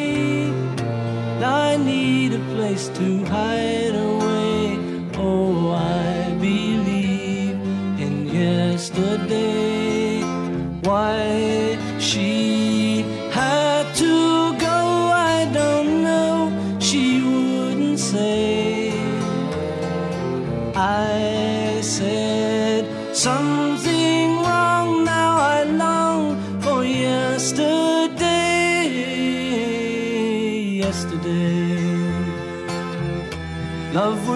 Need a place to hide away. Oh, I believe in yesterday.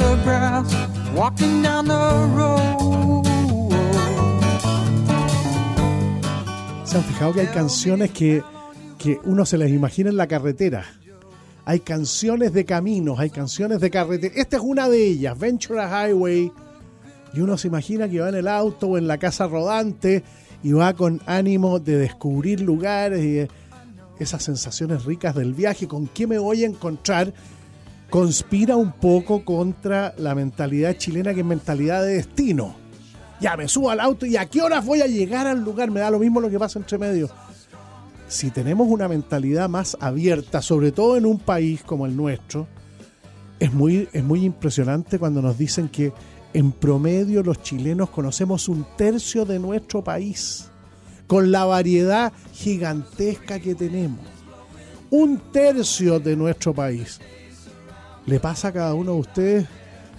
Of grass, walking down the road. ¿Se han fijado que hay canciones que, que uno se las imagina en la carretera? Hay canciones de caminos, hay canciones de carretera. Esta es una de ellas, Ventura Highway. Y uno se imagina que va en el auto o en la casa rodante y va con ánimo de descubrir lugares y esas sensaciones ricas del viaje. ¿Con qué me voy a encontrar? Conspira un poco contra la mentalidad chilena que es mentalidad de destino ya me subo al auto y a qué horas voy a llegar al lugar, me da lo mismo lo que pasa entre medio. Si tenemos una mentalidad más abierta, sobre todo en un país como el nuestro, es muy, es muy impresionante cuando nos dicen que en promedio los chilenos conocemos un tercio de nuestro país, con la variedad gigantesca que tenemos. Un tercio de nuestro país. ¿Le pasa a cada uno de ustedes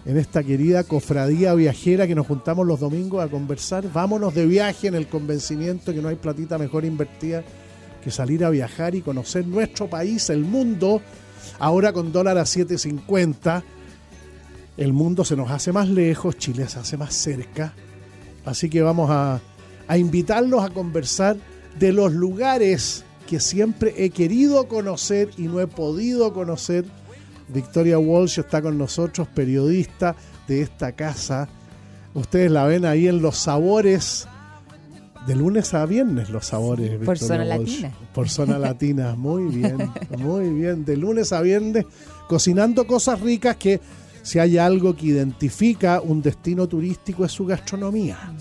en esta querida cofradía viajera que nos juntamos los domingos a conversar. Vámonos de viaje en el convencimiento que no hay platita mejor invertida que salir a viajar y conocer nuestro país, el mundo. Ahora con dólar a 7.50, el mundo se nos hace más lejos, Chile se hace más cerca. Así que vamos a, a invitarlos a conversar de los lugares que siempre he querido conocer y no he podido conocer Victoria Walsh está con nosotros, periodista de esta casa. Ustedes la ven ahí en los sabores. De lunes a viernes los sabores. por zona latina. Por zona latina, [LAUGHS] muy bien, muy bien. De lunes a viernes cocinando cosas ricas que si hay algo que identifica un destino turístico es su gastronomía.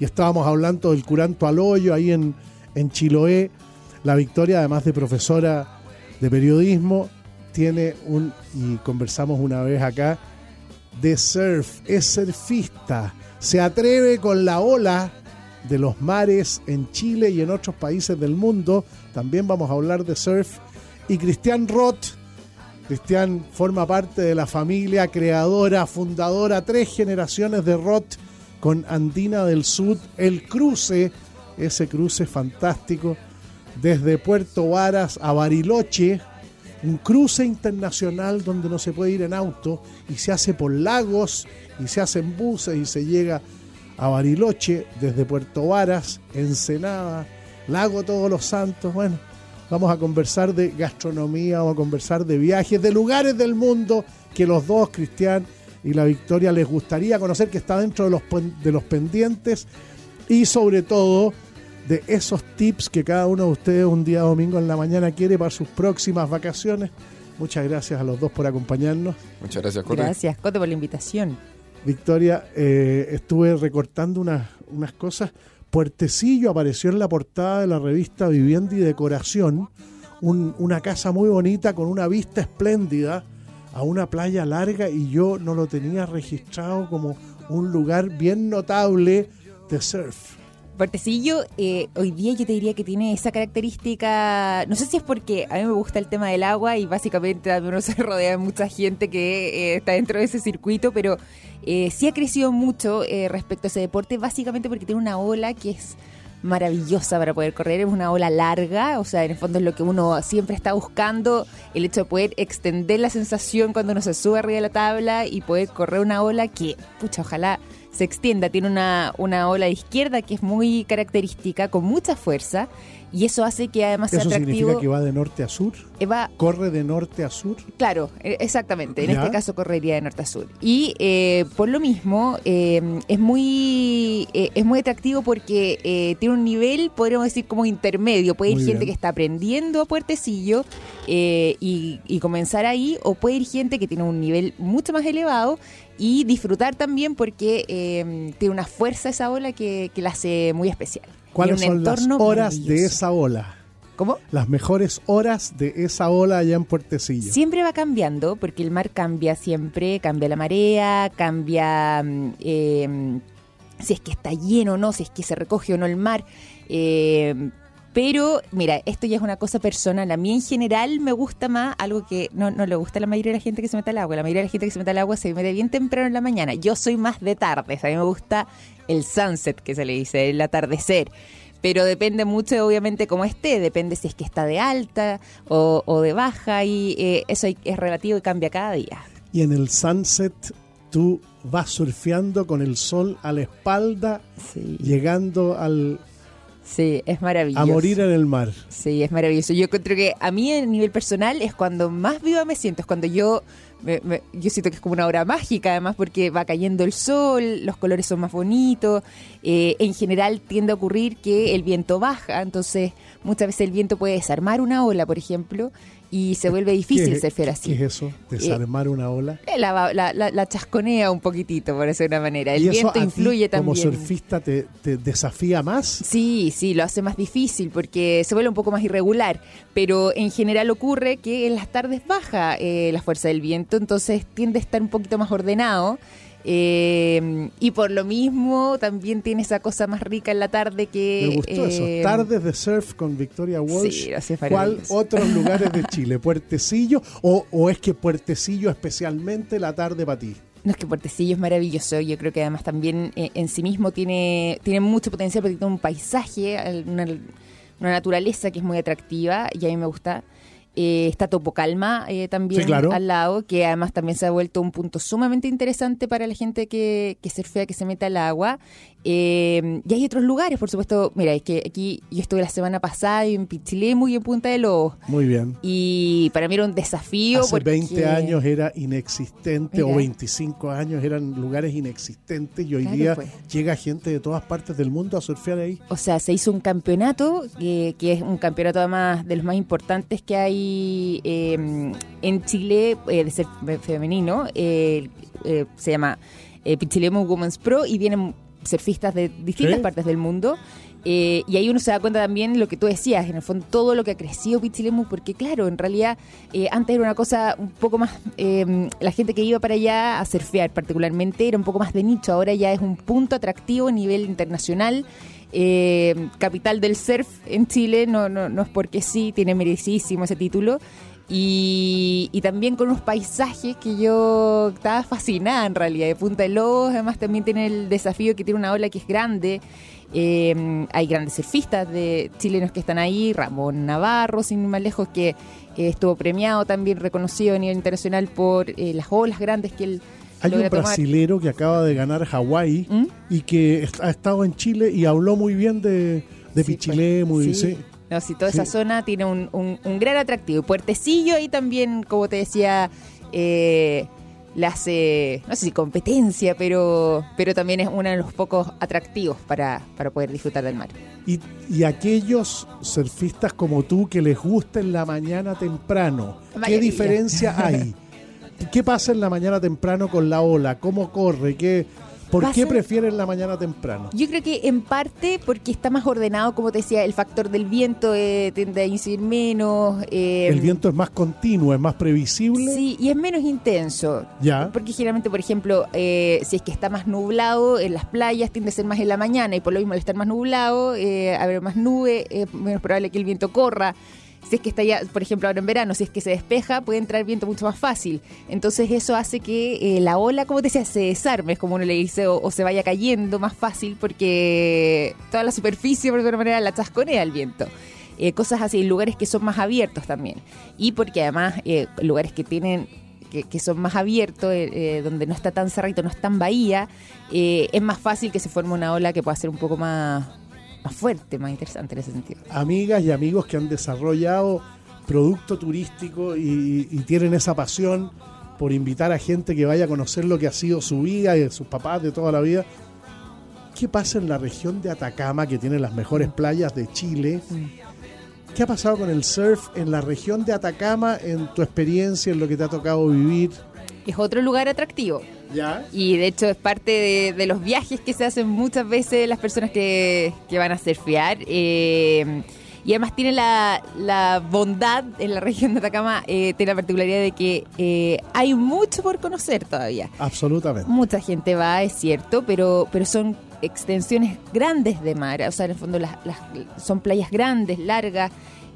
Y estábamos hablando del curanto al hoyo ahí en, en Chiloé. La Victoria, además de profesora de periodismo, tiene un, y conversamos una vez acá, de surf, es surfista, se atreve con la ola de los mares en Chile y en otros países del mundo. También vamos a hablar de surf. Y Cristian Roth, Cristian forma parte de la familia creadora, fundadora, tres generaciones de Roth con Andina del Sur, el cruce, ese cruce fantástico, desde Puerto Varas a Bariloche, un cruce internacional donde no se puede ir en auto y se hace por lagos y se hace en buses y se llega a Bariloche desde Puerto Varas, Ensenada, Lago Todos los Santos. Bueno, vamos a conversar de gastronomía, vamos a conversar de viajes, de lugares del mundo que los dos, Cristian y la Victoria, les gustaría conocer, que está dentro de los, de los pendientes y sobre todo de esos tips que cada uno de ustedes un día domingo en la mañana quiere para sus próximas vacaciones. Muchas gracias a los dos por acompañarnos. Muchas gracias, Cote. Gracias, Cote, por la invitación. Victoria, eh, estuve recortando unas, unas cosas. Puertecillo apareció en la portada de la revista Vivienda y Decoración. una casa muy bonita con una vista espléndida a una playa larga y yo no lo tenía registrado como un lugar bien notable de surf. Puertecillo, eh, hoy día yo te diría que tiene esa característica, no sé si es porque a mí me gusta el tema del agua y básicamente también uno se rodea de mucha gente que eh, está dentro de ese circuito, pero eh, sí ha crecido mucho respecto a ese deporte, básicamente porque tiene una ola que es maravillosa para poder correr, es una ola larga, o sea, en el fondo es lo que uno siempre está buscando, el hecho de poder extender la sensación cuando uno se sube arriba de la tabla y poder correr una ola que, pucha, ojalá se extienda. Tiene una, una ola izquierda que es muy característica, con mucha fuerza, y eso hace que además sea atractivo. significa que va de norte a sur? Eh, ¿Corre de norte a sur? Claro, e, exactamente. En este caso correría de norte a sur. Y eh, por lo mismo, eh, es, muy, es muy atractivo porque tiene un nivel, podríamos decir, como intermedio. Puede ir gente que está aprendiendo a puertecillo y, y comenzar ahí, o puede ir gente que tiene un nivel mucho más elevado y disfrutar también porque tiene una fuerza esa ola que, que la hace muy especial. ¿Cuáles son las horas de esa ola? ¿Cómo? Las mejores horas de esa ola allá en Puertecillo. Siempre va cambiando, porque el mar cambia siempre, cambia la marea, cambia em, si es que está lleno o no, si es que se recoge o no el mar. Em, pero, mira, esto ya es una cosa personal. A mí en general me gusta más algo que no, no le gusta a la mayoría de la gente que se mete al agua. La mayoría de la gente que se mete al agua se mete bien temprano en la mañana. Yo soy más de tardes. A mí me gusta el sunset, que se le dice, el atardecer. Pero depende mucho, obviamente, cómo esté. Depende si es que está de alta o, de baja. Y eh, eso es relativo y cambia cada día. y en el sunset tú vas surfeando con el sol a la espalda, llegando al Sí, es maravilloso. a morir en el mar. Sí, es maravilloso. Yo encuentro que a mí a nivel personal es cuando más viva me siento, es cuando yo me- me- yo siento que es como una hora mágica además porque va cayendo el sol, los colores son más bonitos, eh, en general tiende a ocurrir que el viento baja, entonces muchas veces el viento puede desarmar una ola, por ejemplo, y se vuelve difícil ¿Qué- surfear así. ¿Qué es eso? ¿Desarmar una ola? Eh, La, la- la- la chasconea un poquito, por decirlo de una manera. El ¿Y eso viento ti, influye como también. surfista te, te desafía más? Sí, sí, lo hace más difícil porque se vuelve un poco más irregular, pero en general ocurre que en las tardes baja eh, la fuerza del viento, entonces tiende a estar un poquito más ordenado. Eh, y por lo mismo también tiene esa cosa más rica en la tarde que... Me gustó eso. eh, Tardes de surf con Victoria Walsh. Sí, ¿Cuál otros [LAUGHS] lugares de Chile? ¿Puertecillo? O, ¿O es que Puertecillo especialmente la tarde para ti? No, es que Puertecillo es maravilloso. Yo creo que además también eh, en sí mismo tiene, tiene mucho potencial porque tiene un paisaje, una, una naturaleza que es muy atractiva y a mí me gusta. Eh, está Topocalma eh, también Sí, claro. al lado, que además también se ha vuelto un punto sumamente interesante para la gente que, que surfea, que se mete al agua. Eh, y hay otros lugares, por supuesto. Mira, es que aquí yo estuve la semana pasada en Pichilemu y en Punta de Lobos. Muy bien. Y para mí era un desafío. Hace porque- 20 años era inexistente Mira. o 25 años eran lugares inexistentes y hoy Claro, día pues. llega gente de todas partes del mundo a surfear ahí. O sea, se hizo un campeonato, que, que es un campeonato además de los más importantes que hay eh, en Chile eh, de ser fe- femenino. eh, eh, se llama eh, Pichilemu Women's Pro y vienen surfistas de distintas Sí. partes del mundo. Eh, y ahí uno se da cuenta también lo que tú decías, en el fondo todo lo que ha crecido Pichilemu, porque claro, en realidad eh, antes era una cosa un poco más, eh, la gente que iba para allá a surfear particularmente era un poco más de nicho, ahora ya es un punto atractivo a nivel internacional. Eh, capital del surf en Chile, no, no, no es porque sí, tiene merecidísimo ese título. Y, y también con unos paisajes que yo estaba fascinada en realidad. De Punta de Lobos, además también tiene el desafío que tiene una ola que es grande. Eh, hay grandes surfistas de chilenos que están ahí, Ramón Navarro, sin ir más lejos, que eh, estuvo premiado también, reconocido a nivel internacional por eh, las olas grandes que él Hay un tomar. brasilero que acaba de ganar Hawái y que ha estado en Chile y habló muy bien de, de Pichilemu. y- pues, Sí. sí. No, si toda Sí. esa zona tiene un, un- un gran atractivo. Y Puertecillo ahí también, como te decía, eh, le hace, no sé si competencia, pero, pero también es uno de los pocos atractivos para, para poder disfrutar del mar. Y, y aquellos surfistas como tú que les gusta en la mañana temprano, ¿qué diferencia hay? [LAUGHS] ¿Qué pasa en la mañana temprano con la ola? ¿Cómo corre? ¿Qué, ¿Por qué prefieren la mañana temprano? Yo creo que en parte porque está más ordenado, como te decía, el factor del viento eh, tiende a incidir menos. eh, El viento es más continuo, es más previsible. Sí, y es menos intenso. Ya. Porque generalmente, por ejemplo, eh, si es que está más nublado en las playas, tiende a ser más en la mañana y por lo mismo al estar más nublado, eh, haber más nube, es menos probable que el viento corra. Si es que está ya, por ejemplo, ahora en verano, si es que se despeja, puede entrar viento mucho más fácil. Entonces eso hace que eh, la ola, como te decía, se desarme, es como uno le dice, o, se vaya cayendo más fácil porque toda la superficie, por alguna manera, la chasconea el viento. Eh, cosas así, lugares que son más abiertos también. Y porque además, eh, lugares que tienen que, que son más abiertos, eh, donde no está tan cerrado, no es tan bahía, es más fácil que se forme una ola que pueda ser un poco más, más fuerte, más interesante en ese sentido. Amigas y amigos que han desarrollado producto turístico y, y tienen esa pasión por invitar a gente que vaya a conocer lo que ha sido su vida y de sus papás de toda la vida. ¿Qué pasa en la región de Atacama, que tiene las mejores playas de Chile? ¿Qué ha pasado con el surf en la región de Atacama, en tu experiencia, en lo que te ha tocado vivir? Es otro lugar atractivo. ¿Ya? Y de hecho es parte de, de los viajes que se hacen muchas veces las personas que, que van a surfear. eh, y además tiene la, la bondad en la región de Atacama, eh, tiene la particularidad de que eh, hay mucho por conocer todavía. Absolutamente. Mucha gente va, es cierto, pero, pero son extensiones grandes de mar. O sea, en el fondo las, las- son playas grandes, largas.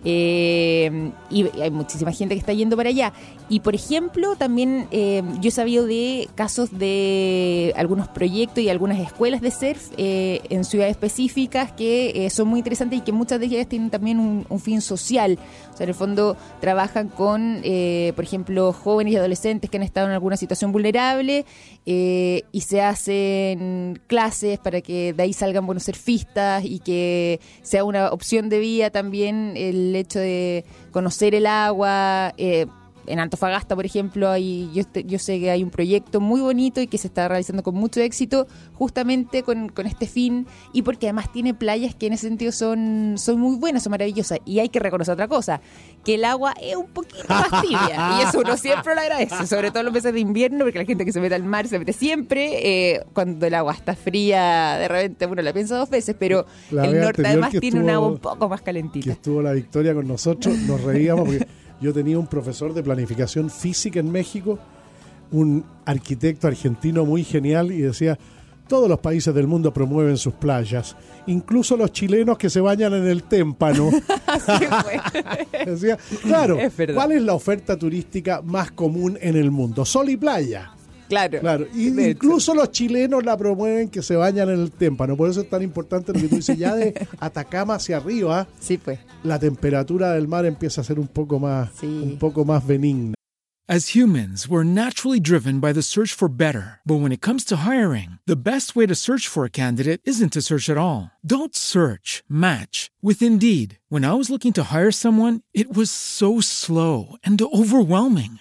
Eh, y hay muchísima gente que está yendo para allá. Y por ejemplo, también eh, yo he sabido de casos de algunos proyectos y algunas escuelas de surf eh, en ciudades específicas que eh, son muy interesantes y que muchas de ellas tienen también un, un fin social. En el fondo trabajan con, eh, por ejemplo, jóvenes y adolescentes que han estado en alguna situación vulnerable eh, y se hacen clases para que de ahí salgan buenos surfistas y que sea una opción de vida también el hecho de conocer el agua. eh, en Antofagasta, por ejemplo, hay, yo, yo sé que hay un proyecto muy bonito y que se está realizando con mucho éxito, justamente con, con este fin, y porque además tiene playas que en ese sentido son, son muy buenas, son maravillosas. Y hay que reconocer otra cosa, que el agua es un poquito más tibia, y eso uno siempre lo agradece, sobre todo en los meses de invierno, porque la gente que se mete al mar se mete siempre, eh, cuando el agua está fría, de repente uno la piensa dos veces, pero La el norte además que tiene un agua un poco más que calentita. estuvo la Victoria con nosotros, nos reíamos porque yo tenía un profesor de planificación física en México, un arquitecto argentino muy genial y decía, todos los países del mundo promueven sus playas, incluso los chilenos que se bañan en el témpano. [LAUGHS] [LAUGHS] Decía, claro, Es. ¿cuál es la oferta turística más común en el mundo? Sol y playa. Claro. Claro, y De hecho. incluso los chilenos la promueven que se bañan en el témpano. Por eso es tan importante lo que tú dices, ya de [LAUGHS] Atacama hacia arriba, Sí, pues. la temperatura del mar empieza a ser un poco más, un poco más benigna. As humans, we're naturally driven by the search for better. But when it comes to hiring, the best way to search for a candidate isn't to search at all. Don't search, match with Indeed. When I was looking to hire someone, it was so slow and overwhelming.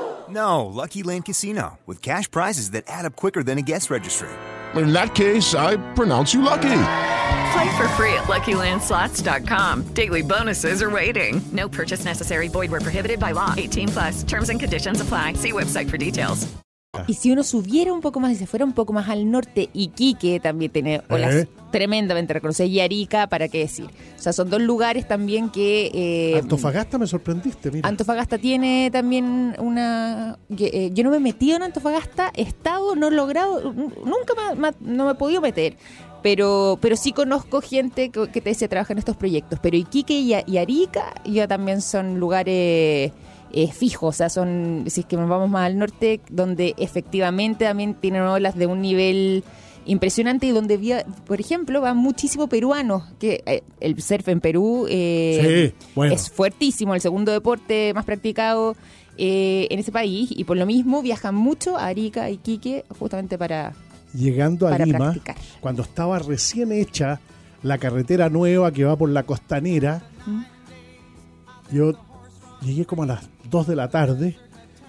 No, Lucky Land Casino, with cash prizes that add up quicker than a guest registry. In that case, I pronounce you lucky. Play for free at LuckyLandSlots.com. Daily bonuses are waiting. No purchase necessary. Void where prohibited by law. 18 plus. Terms and conditions apply. See website for details. Y si uno subiera un poco más y se fuera un poco más al norte, Iquique también tiene olas ¿Eh? Tremendamente reconocidas, y Arica, ¿para qué decir? O sea, son dos lugares también que... eh, Antofagasta me sorprendiste, mira. Antofagasta tiene también una... eh, yo no me he metido en Antofagasta, he estado, no he logrado, nunca me- no me he podido meter. Pero, pero sí conozco gente que, que te se trabaja en estos proyectos. Pero Iquique y, y Arica ya también son lugares eh, fijos. O sea, son, si es que nos vamos más al norte, donde efectivamente también tienen olas de un nivel impresionante y donde, vía- por ejemplo, van muchísimos peruanos. que eh, El surf en Perú eh, Sí, bueno. es fuertísimo, el segundo deporte más practicado eh, en ese país. Y por lo mismo viajan mucho a Arica y Iquique justamente para... Llegando a Para Lima, practicar. cuando estaba recién hecha la carretera nueva que va por la costanera, ¿Mm? yo llegué como a las 2 de la tarde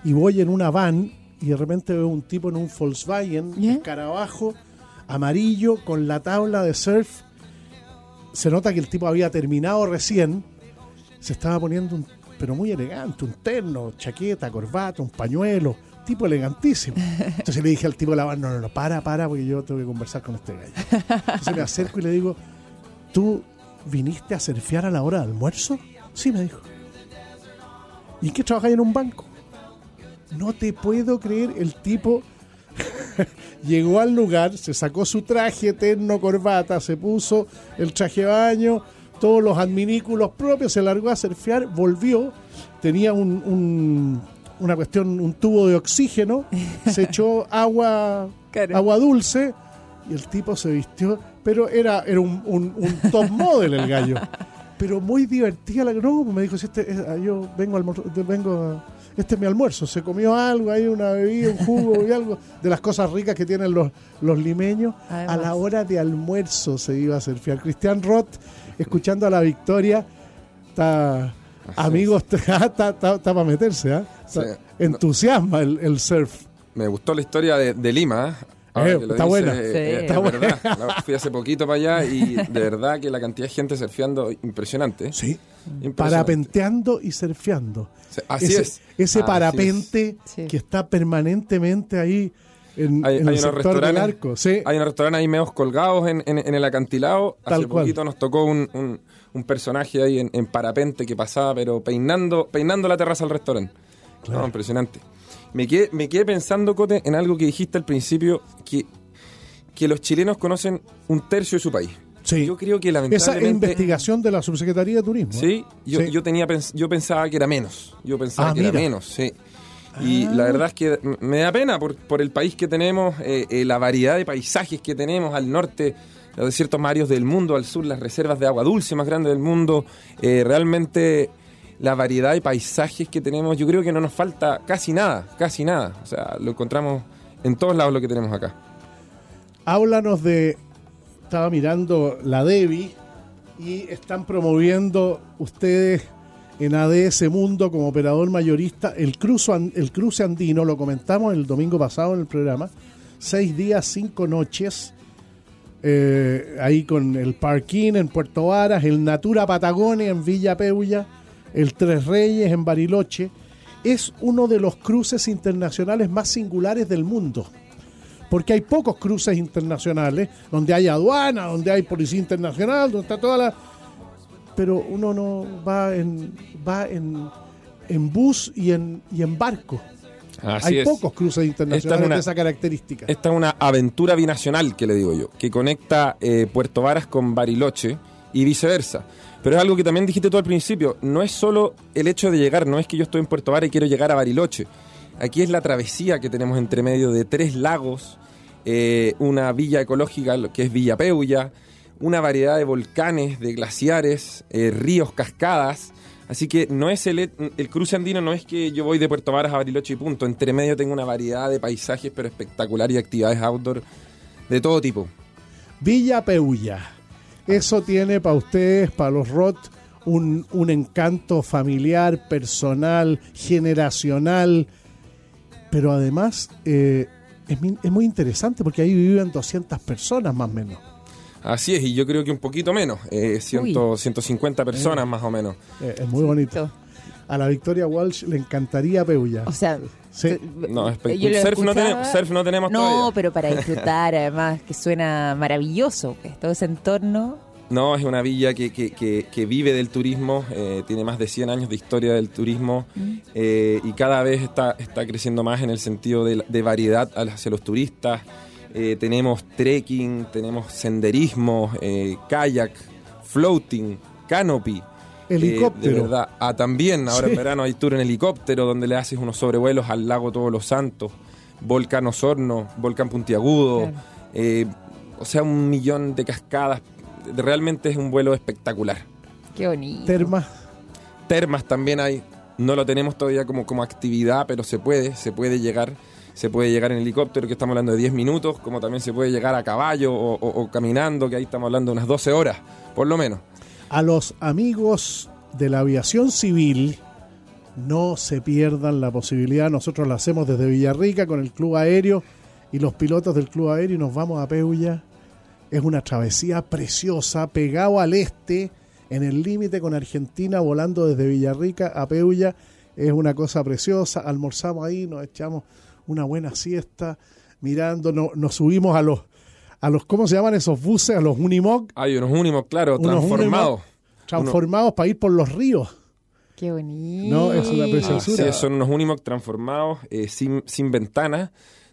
y voy en una van y de repente veo un tipo en un Volkswagen, escarabajo, amarillo, con la tabla de surf. Se nota que el tipo había terminado recién. Se estaba poniendo un, pero muy elegante, un terno, chaqueta, corbata, un pañuelo, tipo elegantísimo. Entonces le dije al tipo de la van, no, no, no, para, para, porque yo tengo que conversar con este gallo. Entonces me acerco y le digo, ¿tú viniste a surfear a la hora de almuerzo? Sí, me dijo. ¿Y qué trabajáis en un banco? No te puedo creer, el tipo [LAUGHS] llegó al lugar, se sacó su traje, terno, corbata, se puso el traje de baño, todos los adminículos propios, se largó a surfear, volvió, tenía un, un- una cuestión, un tubo de oxígeno, se [LAUGHS] echó agua, agua dulce y el tipo se vistió, pero era, era un, un- un top [LAUGHS] model el gallo. pero muy divertida. La, no, me dijo, si este, es- ah, yo vengo, a almor- de- vengo a- este es mi almuerzo. Se comió algo, hay una bebida, un jugo y algo de las cosas ricas que tienen los, los limeños. Además. A la hora de almuerzo se iba a surfear. Cristian Roth, escuchando a la victoria, está... Amigos, [LAUGHS] está, está, está- está para meterse, ¿ah? Está- Sí. Entusiasma el, el surf. Me gustó la historia de, de Lima. ¿eh? Ahora Eh, está dice, buena. eh, Sí. eh, Está es buena. verdad. Fui hace poquito para allá y de verdad que la cantidad de gente surfeando impresionante. Sí. Parapenteando y surfeando. así ese, es. Ese parapente Sí. que está permanentemente ahí en, Hay, en hay el unos sector del restaurantes, arco. Sí. hay unos restaurantes ahí medios colgados en, en- en el acantilado. Tal Hace cual. poquito nos tocó un, un- un personaje ahí en, en parapente que pasaba, pero peinando, peinando la terraza del restaurante. No, impresionante. Me quedé, me quedé pensando, Cote, en algo que dijiste al principio, que, que los chilenos conocen un tercio de su país. Sí. Yo creo que Esa lamentablemente... investigación de la Subsecretaría de Turismo. Sí, yo, Sí. yo tenía yo pensaba que era menos. Yo pensaba Ah, que era menos, sí. Y Ah. la verdad es que me da pena por, por el país que tenemos, eh, eh, la variedad de paisajes que tenemos al norte, los desiertos marios del mundo, al sur las reservas de agua dulce más grandes del mundo. Eh, realmente la variedad de paisajes que tenemos, yo creo que no nos falta casi nada, casi nada. O sea, lo encontramos en todos lados lo que tenemos acá. Háblanos de. Estaba mirando la Devi y están promoviendo ustedes en ADS Mundo como operador mayorista el, an- el cruce andino, lo comentamos el domingo pasado en el programa. Seis días, cinco noches. eh, ahí con el Parquín en Puerto Varas, el Natura Patagonia en Villa Peulla, el Tres Reyes en Bariloche. Es uno de los cruces internacionales más singulares del mundo porque hay pocos cruces internacionales donde hay aduana, donde hay policía internacional, donde está toda la... Pero uno no va en, va en, en bus y en, y en barco. Así hay es. pocos cruces internacionales una- de esa característica. Esta es una aventura binacional, que le digo yo, que conecta eh, Puerto Varas con Bariloche y viceversa. Pero es algo que también dijiste tú al principio, no es solo el hecho de llegar, no es que yo estoy en Puerto Varas y quiero llegar a Bariloche. Aquí es la travesía que tenemos entre medio de tres lagos, eh, una villa ecológica lo que es Villa Peulla, una variedad de volcanes, de glaciares, eh, ríos, cascadas. Así que no es el, el cruce andino, no es que yo voy de Puerto Varas a Bariloche y punto. Entre medio tengo una variedad de paisajes, pero espectacular y actividades outdoor de todo tipo. Villa Peulla. Eso tiene para ustedes, para los ROT, un, un encanto familiar, personal, generacional, pero además eh, es, mi- es muy interesante porque ahí viven 200 personas más o menos. Así es, y yo creo que un poquito menos, eh, ciento- 150 personas más o menos. Eh, es muy bonito. A la Victoria Walsh le encantaría Peulla. O sea, Sí. No, espe- Yo lo surf, no tenemos, surf no tenemos No, todavía. pero para disfrutar, además, que suena maravilloso, pues, todo ese entorno. No, es una villa que, que- que- que vive del turismo, eh, tiene más de 100 años de historia del turismo eh, y cada vez está, está creciendo más en el sentido de, variedad hacia los turistas. Eh, tenemos trekking, tenemos senderismo, kayak, floating, canopy. Helicóptero. de verdad. Ah, también, ahora Sí. en verano hay tour en helicóptero donde le haces unos sobrevuelos al lago Todos los Santos, volcán Osorno, volcán Puntiagudo, Claro. o sea, un millón de cascadas. Realmente es un vuelo espectacular. Qué bonito. Termas. Termas también hay, no lo tenemos todavía como, como actividad, pero se puede, se puede llegar. Se puede llegar en helicóptero, que estamos hablando de 10 minutos, como también se puede llegar a caballo o, o- o caminando, que ahí estamos hablando de unas 12 horas, por lo menos. A los amigos de la aviación civil, no se pierdan la posibilidad. Nosotros la hacemos desde Villarrica con el Club Aéreo y los pilotos del Club Aéreo y nos vamos a Peulla. Es una travesía preciosa, pegado al este, en el límite con Argentina, volando desde Villarrica a Peulla. Es una cosa preciosa. Almorzamos ahí, nos echamos una buena siesta, mirando, no- nos subimos a los, a los, ¿cómo se llaman esos buses? A los Unimog. Hay unos únimos, claro, Unos transformados. Unimog transformados para ir por los ríos. Qué bonito. No, es una preciosura. es, son unos Unimog transformados, eh, sin, sin ventanas,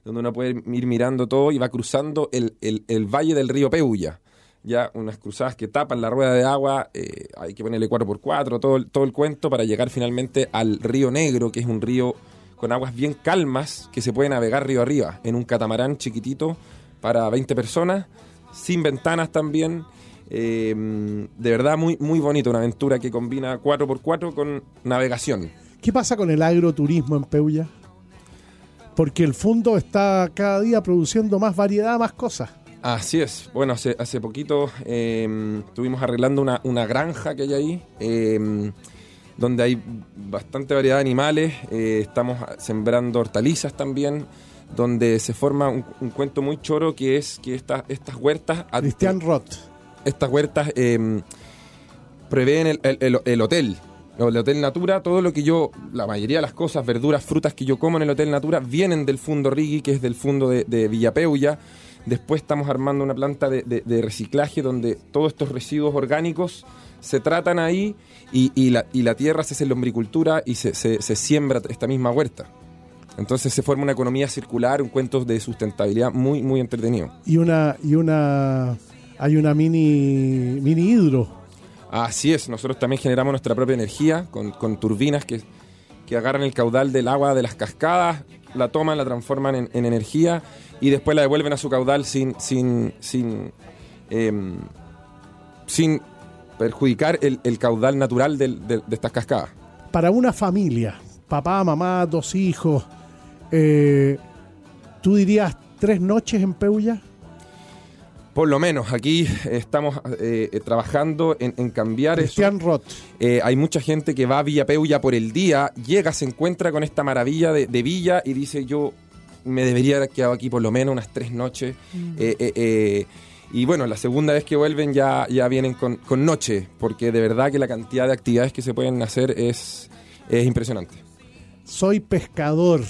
donde uno puede ir mirando todo y va cruzando el, el- valle del río Peulla. Ya unas cruzadas que tapan la rueda de agua, eh, hay que ponerle 4x4, todo, todo el cuento para llegar finalmente al río Negro, que es un río con aguas bien calmas, que se puede navegar río arriba, en un catamarán chiquitito para 20 personas, sin ventanas también. Eh, de verdad, muy, muy bonito, una aventura que combina 4x4 con navegación. ¿Qué pasa con el agroturismo en Peulla? Porque el fondo está cada día produciendo más variedad, más cosas. Así es. Bueno, hace, hace poquito eh, estuvimos arreglando una, una granja que hay ahí, eh, donde hay bastante variedad de animales. Eh, estamos sembrando hortalizas también, donde se forma un, un cuento muy choro que es que esta- estas huertas... Cristian Roth. Estas huertas eh, prevén el, el- el- el hotel. El Hotel Natura, todo lo que yo, la mayoría de las cosas, verduras, frutas que yo como en el Hotel Natura vienen del Fundo Rigui, que es del Fundo de, de Villapeuya. Después estamos armando una planta de, reciclaje donde todos estos residuos orgánicos se tratan ahí y, y la, y la tierra se hace lombricultura y se, se- se siembra esta misma huerta. Entonces se forma una economía circular, un cuento de sustentabilidad muy, muy entretenido. Y una, y una hay una mini, mini hidro. Así es, nosotros también generamos nuestra propia energía con, turbinas que, que agarran el caudal del agua de las cascadas, la toman, la transforman en, en energía y después la devuelven a su caudal sin, sin, sin, em, sin perjudicar el, caudal natural de estas cascadas. Para una familia, papá, mamá, dos hijos, eh, ¿tú dirías tres noches en Peulla? Por lo menos, aquí estamos eh, eh, trabajando en, en cambiar Cristian eso. Roth. Eh, hay mucha gente que va a Villa Peulla por el día, llega, se encuentra con esta maravilla de, de Villa y dice yo me debería haber quedado aquí por lo menos unas tres noches. Eh, y bueno, la segunda vez que vuelven ya, ya vienen con, con noche, porque de verdad que la cantidad de actividades que se pueden hacer es, es impresionante. Soy pescador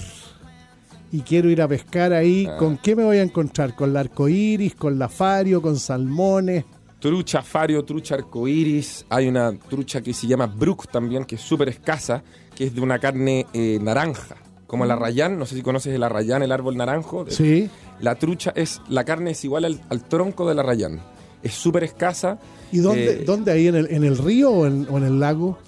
y quiero ir a pescar ahí. Ah. ¿Con qué me voy a encontrar? ¿Con la arcoíris, con la fario, con salmones? Trucha fario, trucha arcoíris. Hay una trucha que se llama brook también, que es súper escasa, que es de una carne eh, naranja, como la rayán. No sé si conoces el arrayán, el árbol naranjo. Sí. La trucha es, la carne es igual al, al tronco de la rayán. Es súper escasa. ¿Y dónde, Eh, dónde ahí? ¿En el, en el río o en, o en el lago?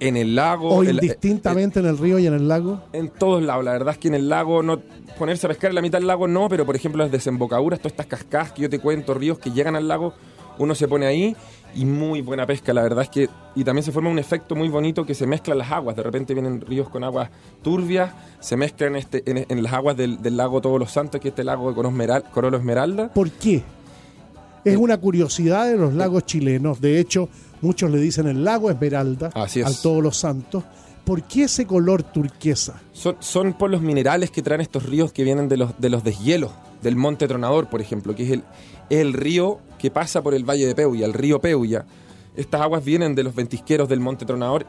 En el lago. ¿O el- indistintamente en el río y en el lago? En todos lados, la verdad es que en el lago, no ponerse a pescar en la mitad del lago no, pero por ejemplo las desembocaduras, todas estas cascadas que yo te cuento, ríos que llegan al lago, uno se pone ahí y muy buena pesca, la verdad es que, y también se forma un efecto muy bonito que se mezclan las aguas, de repente vienen ríos con aguas turbias, se mezclan este, en, en las aguas del, del lago Todos los Santos, que es este lago de Corolo Esmeral- Corolo Esmeralda. ¿Por qué? Es una curiosidad de los lagos chilenos. De hecho, muchos le dicen el lago Esmeralda Así es. al Todos los Santos. ¿Por qué ese color turquesa? Son, son por los minerales que traen estos ríos que vienen de los, de los deshielos, del Monte Tronador, por ejemplo, que es el, es el río que pasa por el Valle de Peulla, el río Peulla. Estas aguas vienen de los ventisqueros del Monte Tronador,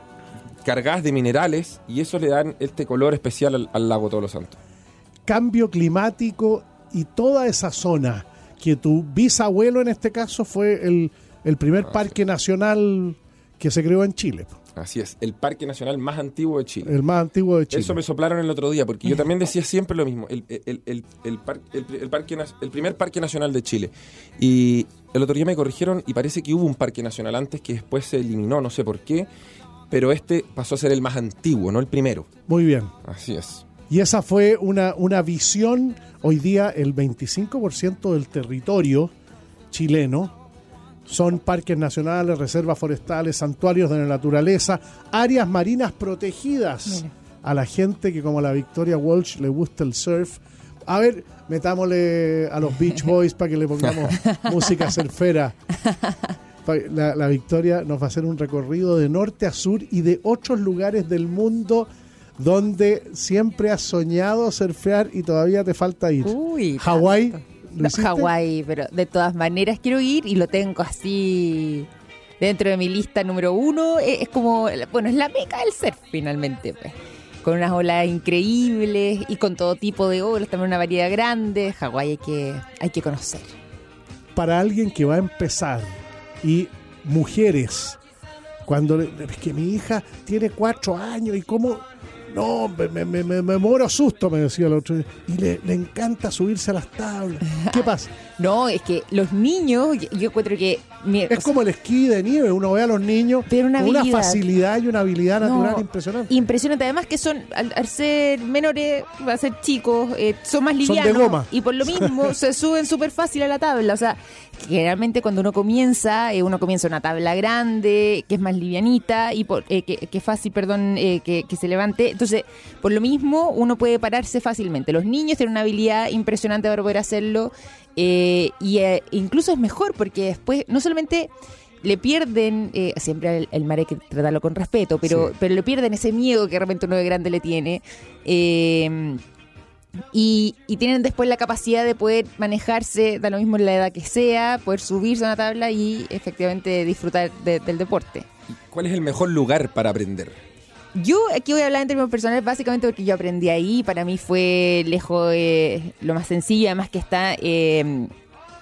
cargadas de minerales, y eso le dan este color especial al, al lago Todos los Santos. Cambio climático y toda esa zona que tu bisabuelo en este caso fue el, el primer parque nacional que se creó en Chile. Así es, el parque nacional más antiguo de Chile. El más antiguo de Chile. Eso me soplaron el otro día, porque yo también decía [LAUGHS] siempre lo mismo, el, el- el- el par- el- el parque, el primer parque nacional de Chile. Y el otro día me corrigieron y parece que hubo un parque nacional antes que después se eliminó, no sé por qué, pero este pasó a ser el más antiguo, no el primero. Muy bien. Así es. Y esa fue una, una visión, hoy día el 25% del territorio chileno son parques nacionales, reservas forestales, santuarios de la naturaleza, áreas marinas protegidas. A la gente que como la Victoria Walsh le gusta el surf. A ver, metámosle a los Beach [LAUGHS] Boys para que le pongamos [LAUGHS] música surfera. La Victoria nos va a hacer un recorrido de norte a sur y de otros lugares del mundo donde siempre has soñado surfear y todavía te falta ir. Uy, Hawái. ¿Lo No? Hawái, pero de todas maneras quiero ir y lo tengo así dentro de mi lista número uno. Es, es como, bueno, es la meca del surf finalmente, pues. Con unas olas increíbles y con todo tipo de olas, también una variedad grande. Hawái hay que, hay que conocer. Para alguien que va a empezar y mujeres, cuando es que mi hija tiene cuatro años y cómo... No, me, me, me, me- muero susto, me decía el otro. Y le encanta subirse a las tablas. ¿Qué pasa? No, es que los niños, yo, encuentro que... mi- Es como el esquí de nieve, uno ve a los niños una una facilidad y una habilidad No, natural impresionante. Impresionante. Además que son, al, al ser menores, va a ser chicos, eh, son más Son de livianos. goma. Y por lo [LAUGHS] mismo se suben súper fácil a la tabla. O sea, generalmente cuando uno comienza, eh, uno comienza una tabla grande, que es más livianita y por, eh, que, que fácil, perdón, eh, que, que se levante. Entonces, por lo mismo, uno puede pararse fácilmente. Los niños tienen una habilidad impresionante para poder hacerlo. Eh, y eh, incluso es mejor porque después, no solamente le pierden, eh, siempre el, el mar hay que tratarlo con respeto, pero, Sí. pero le pierden ese miedo que de repente uno de grande le tiene. y, y tienen después la capacidad de poder manejarse, da lo mismo en la edad que sea, poder subirse a una tabla y efectivamente disfrutar de- del deporte. ¿Cuál es el mejor lugar para aprender? Yo aquí voy a hablar en términos personales básicamente porque yo aprendí ahí, para mí fue lejos eh, lo más sencillo, además que está eh,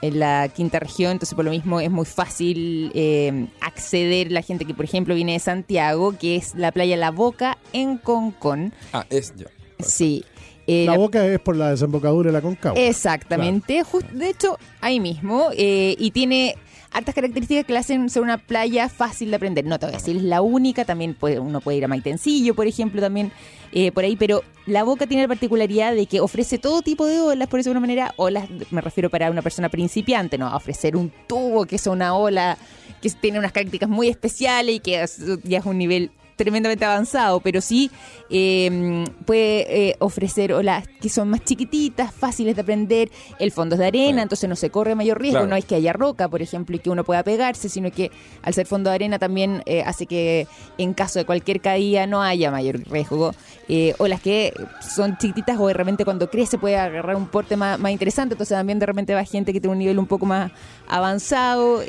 en la quinta región, entonces por lo mismo es muy fácil eh, acceder la gente que por ejemplo viene de Santiago, que es la playa La Boca en Concón. Ah, es ya. Sí. Eh, la, la- boca es por la desembocadura de la Concagua. Exactamente, jus- de hecho, ahí mismo. eh, y tiene hartas características que le hacen ser una playa fácil de aprender. No te voy a decir es la única, también puede, uno puede ir a Maitencillo, por ejemplo, también eh, por ahí, pero la boca tiene la particularidad de que ofrece todo tipo de olas, por eso de una manera, olas, me refiero para una persona principiante, no, a ofrecer un tubo que es una ola que tiene unas características muy especiales y que es- ya es un nivel tremendamente avanzado, pero sí eh, puede eh, ofrecer olas que son más chiquititas, fáciles de aprender. El fondo es de arena, entonces no se corre mayor riesgo. Claro. No es que haya roca, por ejemplo, y que uno pueda pegarse, sino que al ser fondo de arena también eh, hace que en caso de cualquier caída no haya mayor riesgo. Eh, olas que son chiquititas o de repente cuando crece puede agarrar un porte más, más interesante, entonces también de repente va gente que tiene un nivel un poco más avanzado.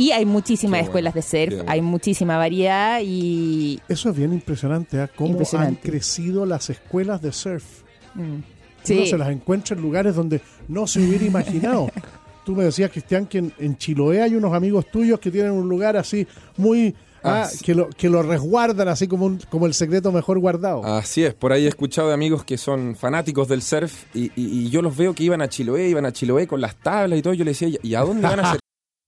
Eh, y hay muchísimas escuelas de surf, bueno. hay muchísima variedad y Eso es bien impresionante, ¿ah? cómo Impresionante. han crecido las escuelas de surf. Mm. Uno se las encuentra en lugares donde no se hubiera imaginado. [LAUGHS] Tú me decías, Cristian, que en, en Chiloé hay unos amigos tuyos que tienen un lugar así muy... Ah, ah, que, lo, que lo resguardan así como, un- como el secreto mejor guardado. Así es, por ahí he escuchado de amigos que son fanáticos del surf y, y- y yo los veo que iban a Chiloé, iban a Chiloé con las tablas y todo. Yo les decía, ¿y a dónde van a hacer?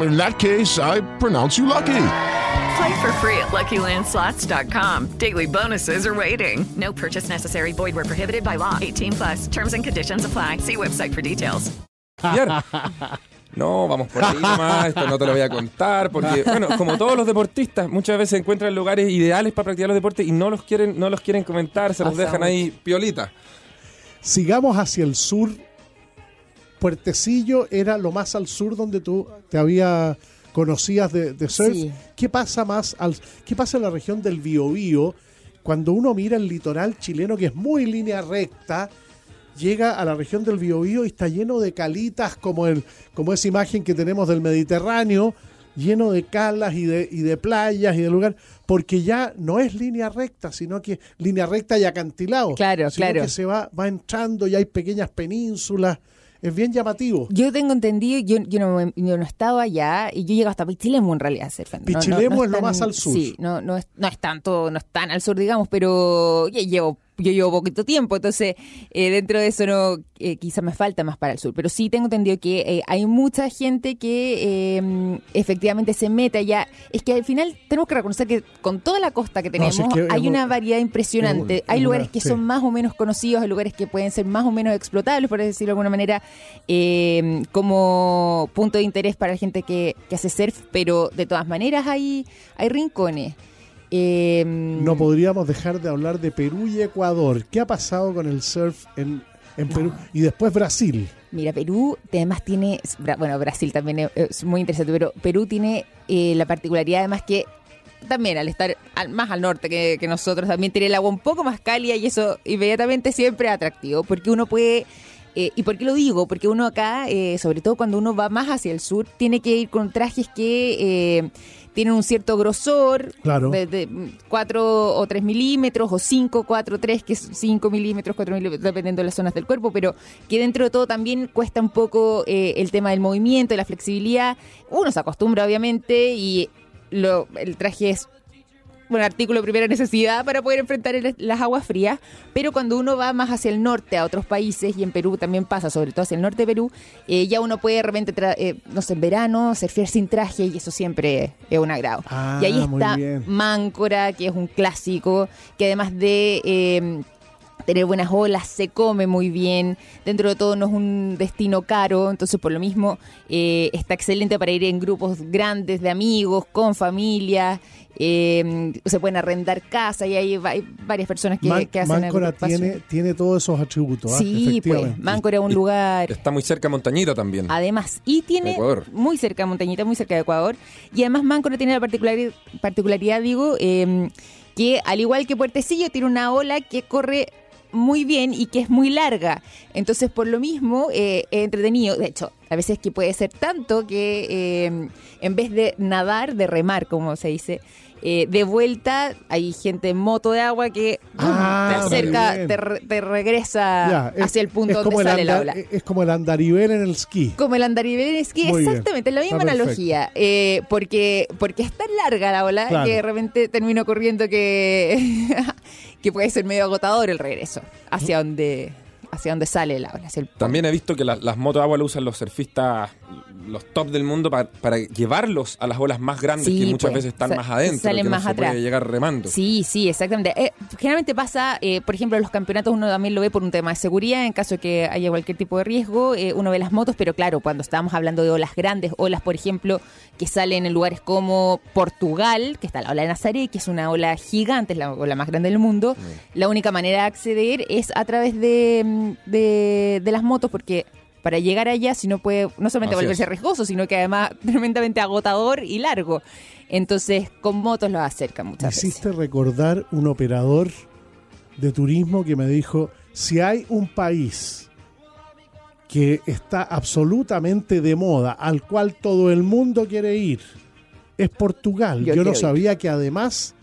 In that case, I pronounce you lucky. Play for free at LuckyLandSlots.com. Daily bonuses are waiting. No purchase necessary. Void where prohibited by law. 18 plus. Terms and conditions apply. See website for details. [LAUGHS] No, vamos por ahí nomás, esto no te lo voy a contar, porque, bueno, como todos los deportistas, muchas veces encuentran lugares ideales para practicar los deportes y no los quieren, no los quieren comentar, se los dejan ahí piolita. Sigamos hacia el sur. Puertecillo era lo más al sur donde tú te había conocías de, de surf. Sí. ¿Qué pasa más al, qué pasa en la región del Biobío cuando uno mira el litoral chileno que es muy línea recta? Llega a la región del Biobío y está lleno de calitas como el como esa imagen que tenemos del Mediterráneo, lleno de calas y de, y de playas y de lugar, porque ya no es línea recta, sino que línea recta y acantilado. Claro, sino claro. que se va, va entrando y hay pequeñas penínsulas. Es bien llamativo. Yo tengo entendido, yo, yo, no, yo no estaba allá y yo llego hasta Pichilemu en realidad surfando. No- no- Pichilemu no es lo tan- más al sur. Sí, no, no, es, no es tanto, no es tan al sur, digamos, pero llevo yo llevo poquito tiempo, entonces eh, dentro de eso no eh, quizás me falta más para el sur, pero sí tengo entendido que eh, hay mucha gente que eh, efectivamente se mete allá. Es que al final tenemos que reconocer que con toda la costa que No, si tenemos es que hay una variedad impresionante. hay es lugares que sí. son más o menos conocidos, hay lugares que pueden ser más o menos explotables, por decirlo de alguna manera, eh, como punto de interés para la gente que, que hace surf, pero de todas maneras hay, hay rincones. Eh, No podríamos dejar de hablar de Perú y Ecuador. ¿Qué ha pasado con el surf en, en Perú? Y después Brasil. Mira, Perú además tiene, bueno, Brasil también es, muy interesante, pero Perú tiene eh, la particularidad además que también al estar al- más al norte que, que nosotros, también tiene el agua un poco más cálida y eso inmediatamente siempre es atractivo, porque uno puede... eh, ¿Y por qué lo digo? Porque uno acá, eh, sobre todo cuando uno va más hacia el sur, tiene que ir con trajes que eh, tienen un cierto grosor, Claro. de, de 4 o 3 milímetros, o 5, 4, 3, que es 5 milímetros, 4 milímetros, dependiendo de las zonas del cuerpo, pero que dentro de todo también cuesta un poco eh, el tema del movimiento, de la flexibilidad. Uno se acostumbra, obviamente, y lo, el traje es un artículo de primera necesidad para poder enfrentar el- las aguas frías, pero cuando uno va más hacia el norte, a otros países, y en Perú también pasa, sobre todo hacia el norte de Perú, eh, ya uno puede de repente, eh, no sé, en verano, surfear sin traje, y eso siempre es un agrado. Ah, y ahí muy está. Máncora, que es un clásico, que además de... eh, tener buenas olas, se come muy bien, dentro de todo no es un destino caro, entonces por lo mismo eh, está excelente para ir en grupos grandes de amigos, con familia, eh, se pueden arrendar casas y hay, va- hay varias personas que, Man- que hacen Máncora tiene, tiene todos esos atributos. ¿ah? Sí, pues. Máncora es un lugar... Está muy cerca de Montañita también. Además, y tiene Ecuador. muy cerca de Montañita, muy cerca de Ecuador. Y además Máncora tiene la particularidad, particularidad digo, eh, que al igual que Puertecillo, tiene una ola que corre muy bien y que es muy larga. Entonces, por lo mismo, eh, es entretenido. De hecho, a veces que puede ser tanto que eh, en vez de nadar, de remar, como se dice, eh, de vuelta hay gente en moto de agua que. Ah, te acerca, te, re- te regresa Ya, es- hacia el punto donde el sale la andar- ola. Es como el andarivel en el esquí. Como el andarivel en esquí, Muy bien. exactamente, la misma Está analogía. Eh, porque, porque es tan larga la ola Claro. que de repente termino corriendo que, [LAUGHS] que puede ser medio agotador el regreso hacia donde, hacia donde sale el También he visto que la- las motos de agua lo usan los surfistas, los top del mundo, pa- para llevarlos a las olas más grandes Sí, que muchas pues, veces están más adentro, salen que no más se atrás. puede llegar remando. Sí, sí, exactamente. Eh, generalmente pasa, eh, por ejemplo, en los campeonatos uno también lo ve por un tema de seguridad, en caso de que haya cualquier tipo de riesgo, eh, uno ve las motos, pero claro, cuando estábamos hablando de olas grandes, olas, por ejemplo, que salen en lugares como Portugal, que está la ola de Nazaret, que es una ola gigante, es la ola más grande del mundo, la única manera de acceder es a través de, mm, de, de las motos, porque para llegar allá, si no puede, no solamente Así volverse es. riesgoso, sino que además [LAUGHS] tremendamente agotador y largo. Entonces, con motos los acerca muchas veces. hiciste recordar un operador de turismo que me dijo, si hay un país que está absolutamente de moda, al cual todo el mundo quiere ir, es Portugal. Yo no ir. sabía que además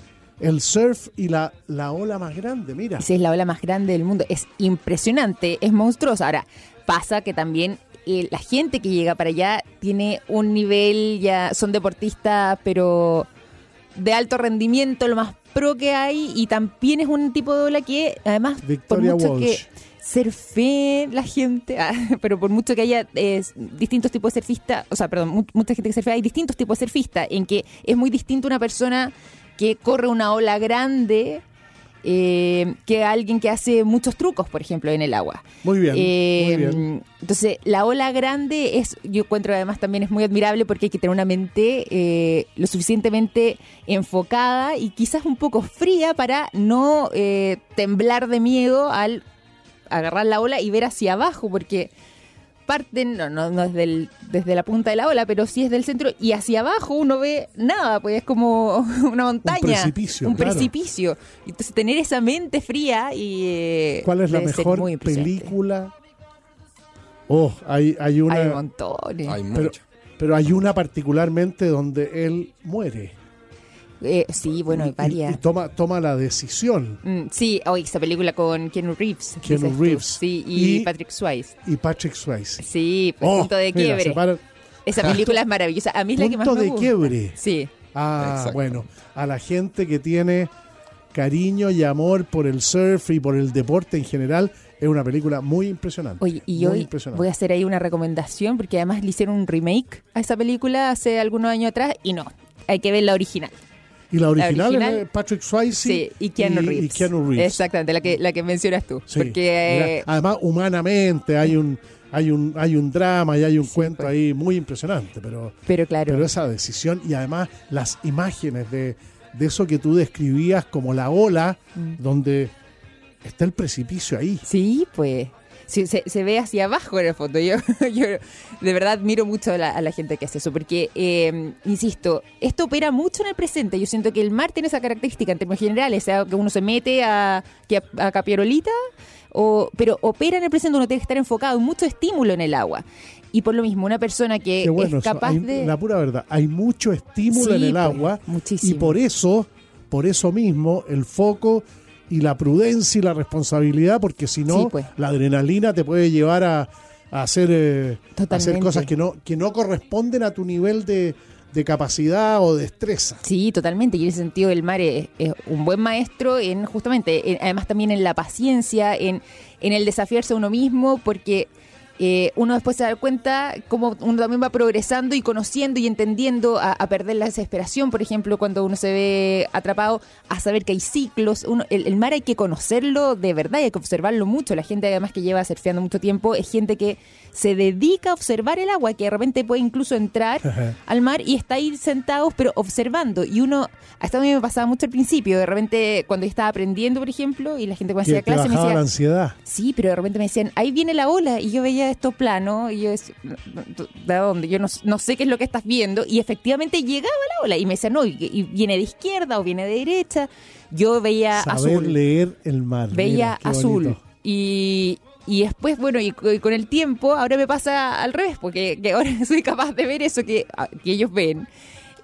el surf y la, la ola más grande, mira. Esa es la ola más grande del mundo. Es impresionante, es monstruosa. Ahora, pasa que también eh, la gente que llega para allá tiene un nivel, ya son deportistas, pero de alto rendimiento, lo más pro que hay, y también es un tipo de ola que, además, Victoria por mucho Walsh. que surfee la gente, [LAUGHS] ah, pero por mucho que haya eh, distintos tipos de surfistas, o sea, perdón, mu- mucha gente que surfea, hay distintos tipos de surfistas, en que es muy distinto una persona que corre una ola grande eh, que alguien que hace muchos trucos, por ejemplo, en el agua. Muy bien, Eh, muy bien. Entonces, la ola grande es, yo encuentro además también es muy admirable porque hay que tener una mente eh, lo suficientemente enfocada y quizás un poco fría para no eh, temblar de miedo al agarrar la ola y ver hacia abajo, porque parten, no, no, no desde, el- desde la punta de la ola, pero sí es del centro y hacia abajo uno ve nada, pues es como [LAUGHS] una montaña. precipicio, Un claro. precipicio. Entonces tener esa mente fría y... eh, ¿Cuál es la mejor película? Oh, hay, hay una. Hay montones. Hay pero, pero hay una particularmente donde él muere. Eh, sí, bueno, hay Y- y, varias. toma, toma la decisión. Mm, sí, hoy esa película con Keanu Reeves. Keanu tú. Reeves. Sí, y, Y- Patrick Swayze. Y Patrick Swayze. Sí, pues, Oh, punto de quiebre. Esa película es maravillosa. A mí es la que más Punto me de gusta. quiebre. Sí. Ah, Exacto. bueno. A la gente que tiene cariño y amor por el surf y por el deporte en general, es una película muy impresionante. Oye, y muy hoy impresionante. voy a hacer ahí una recomendación, porque además le hicieron un remake a esa película hace algunos años atrás, y no, hay que ver la original. Y la original, original- es de Patrick Swayze Sí, y Keanu Reeves. y Keanu Reeves. Exactamente, la que, la que mencionas tú. Sí. Porque eh, además, humanamente hay un hay un hay un drama y hay un cuento pues. ahí muy impresionante, pero pero claro, pero esa decisión y además las imágenes de, de eso que tú describías como la ola Mm. donde está el precipicio ahí. Sí, pues. Sí, se, se ve hacia abajo en el fondo. Yo, [LAUGHS] yo de verdad admiro mucho a la, a la gente que hace eso, porque, eh, insisto, esto opera mucho en el presente. Yo siento que el mar tiene esa característica en términos generales, sea que uno se mete a, que a, a Capiarolita, o, pero opera en el presente, uno tiene que estar enfocado, mucho estímulo en el agua. Y por lo mismo, una persona que Qué bueno, es capaz hay- de... la pura verdad, hay mucho estímulo Sí, en el pues, agua muchísimo. y por eso, por eso mismo el foco y la prudencia y la responsabilidad, porque si no Sí, pues. la adrenalina te puede llevar a, a hacer eh, a hacer cosas que no que no corresponden a tu nivel de, de capacidad o destreza. Sí, totalmente. Y en ese sentido el mar es, es un buen maestro en justamente, en- además también en la paciencia, en, en el desafiarse a uno mismo, porque eh, uno después se da cuenta cómo uno también va progresando y conociendo y entendiendo a, a perder la desesperación, por ejemplo, cuando uno se ve atrapado, a saber que hay ciclos. Uno, el, el mar hay que conocerlo de verdad y hay que observarlo mucho. La gente además que lleva surfeando mucho tiempo es gente que se dedica a observar el agua, que de repente puede incluso entrar al mar y está ahí sentados, pero observando. Y uno, hasta a mí me pasaba mucho al principio, de repente cuando yo estaba aprendiendo, por ejemplo, y la gente cuando hacía clase me decía, la ansiedad. Sí, pero de repente me decían, ahí viene la ola, y yo veía esto plano, y yo decía, ¿de dónde? Yo no, no sé qué es lo que estás viendo, y efectivamente llegaba la ola, y me decían, no, y, y viene de izquierda o viene de derecha. Yo veía Saber azul leer el mar. veía Mira, azul. Y, y después, bueno, y, co- y con el tiempo, ahora me pasa al revés, porque que ahora [LAUGHS] soy capaz de ver eso que, que ellos ven.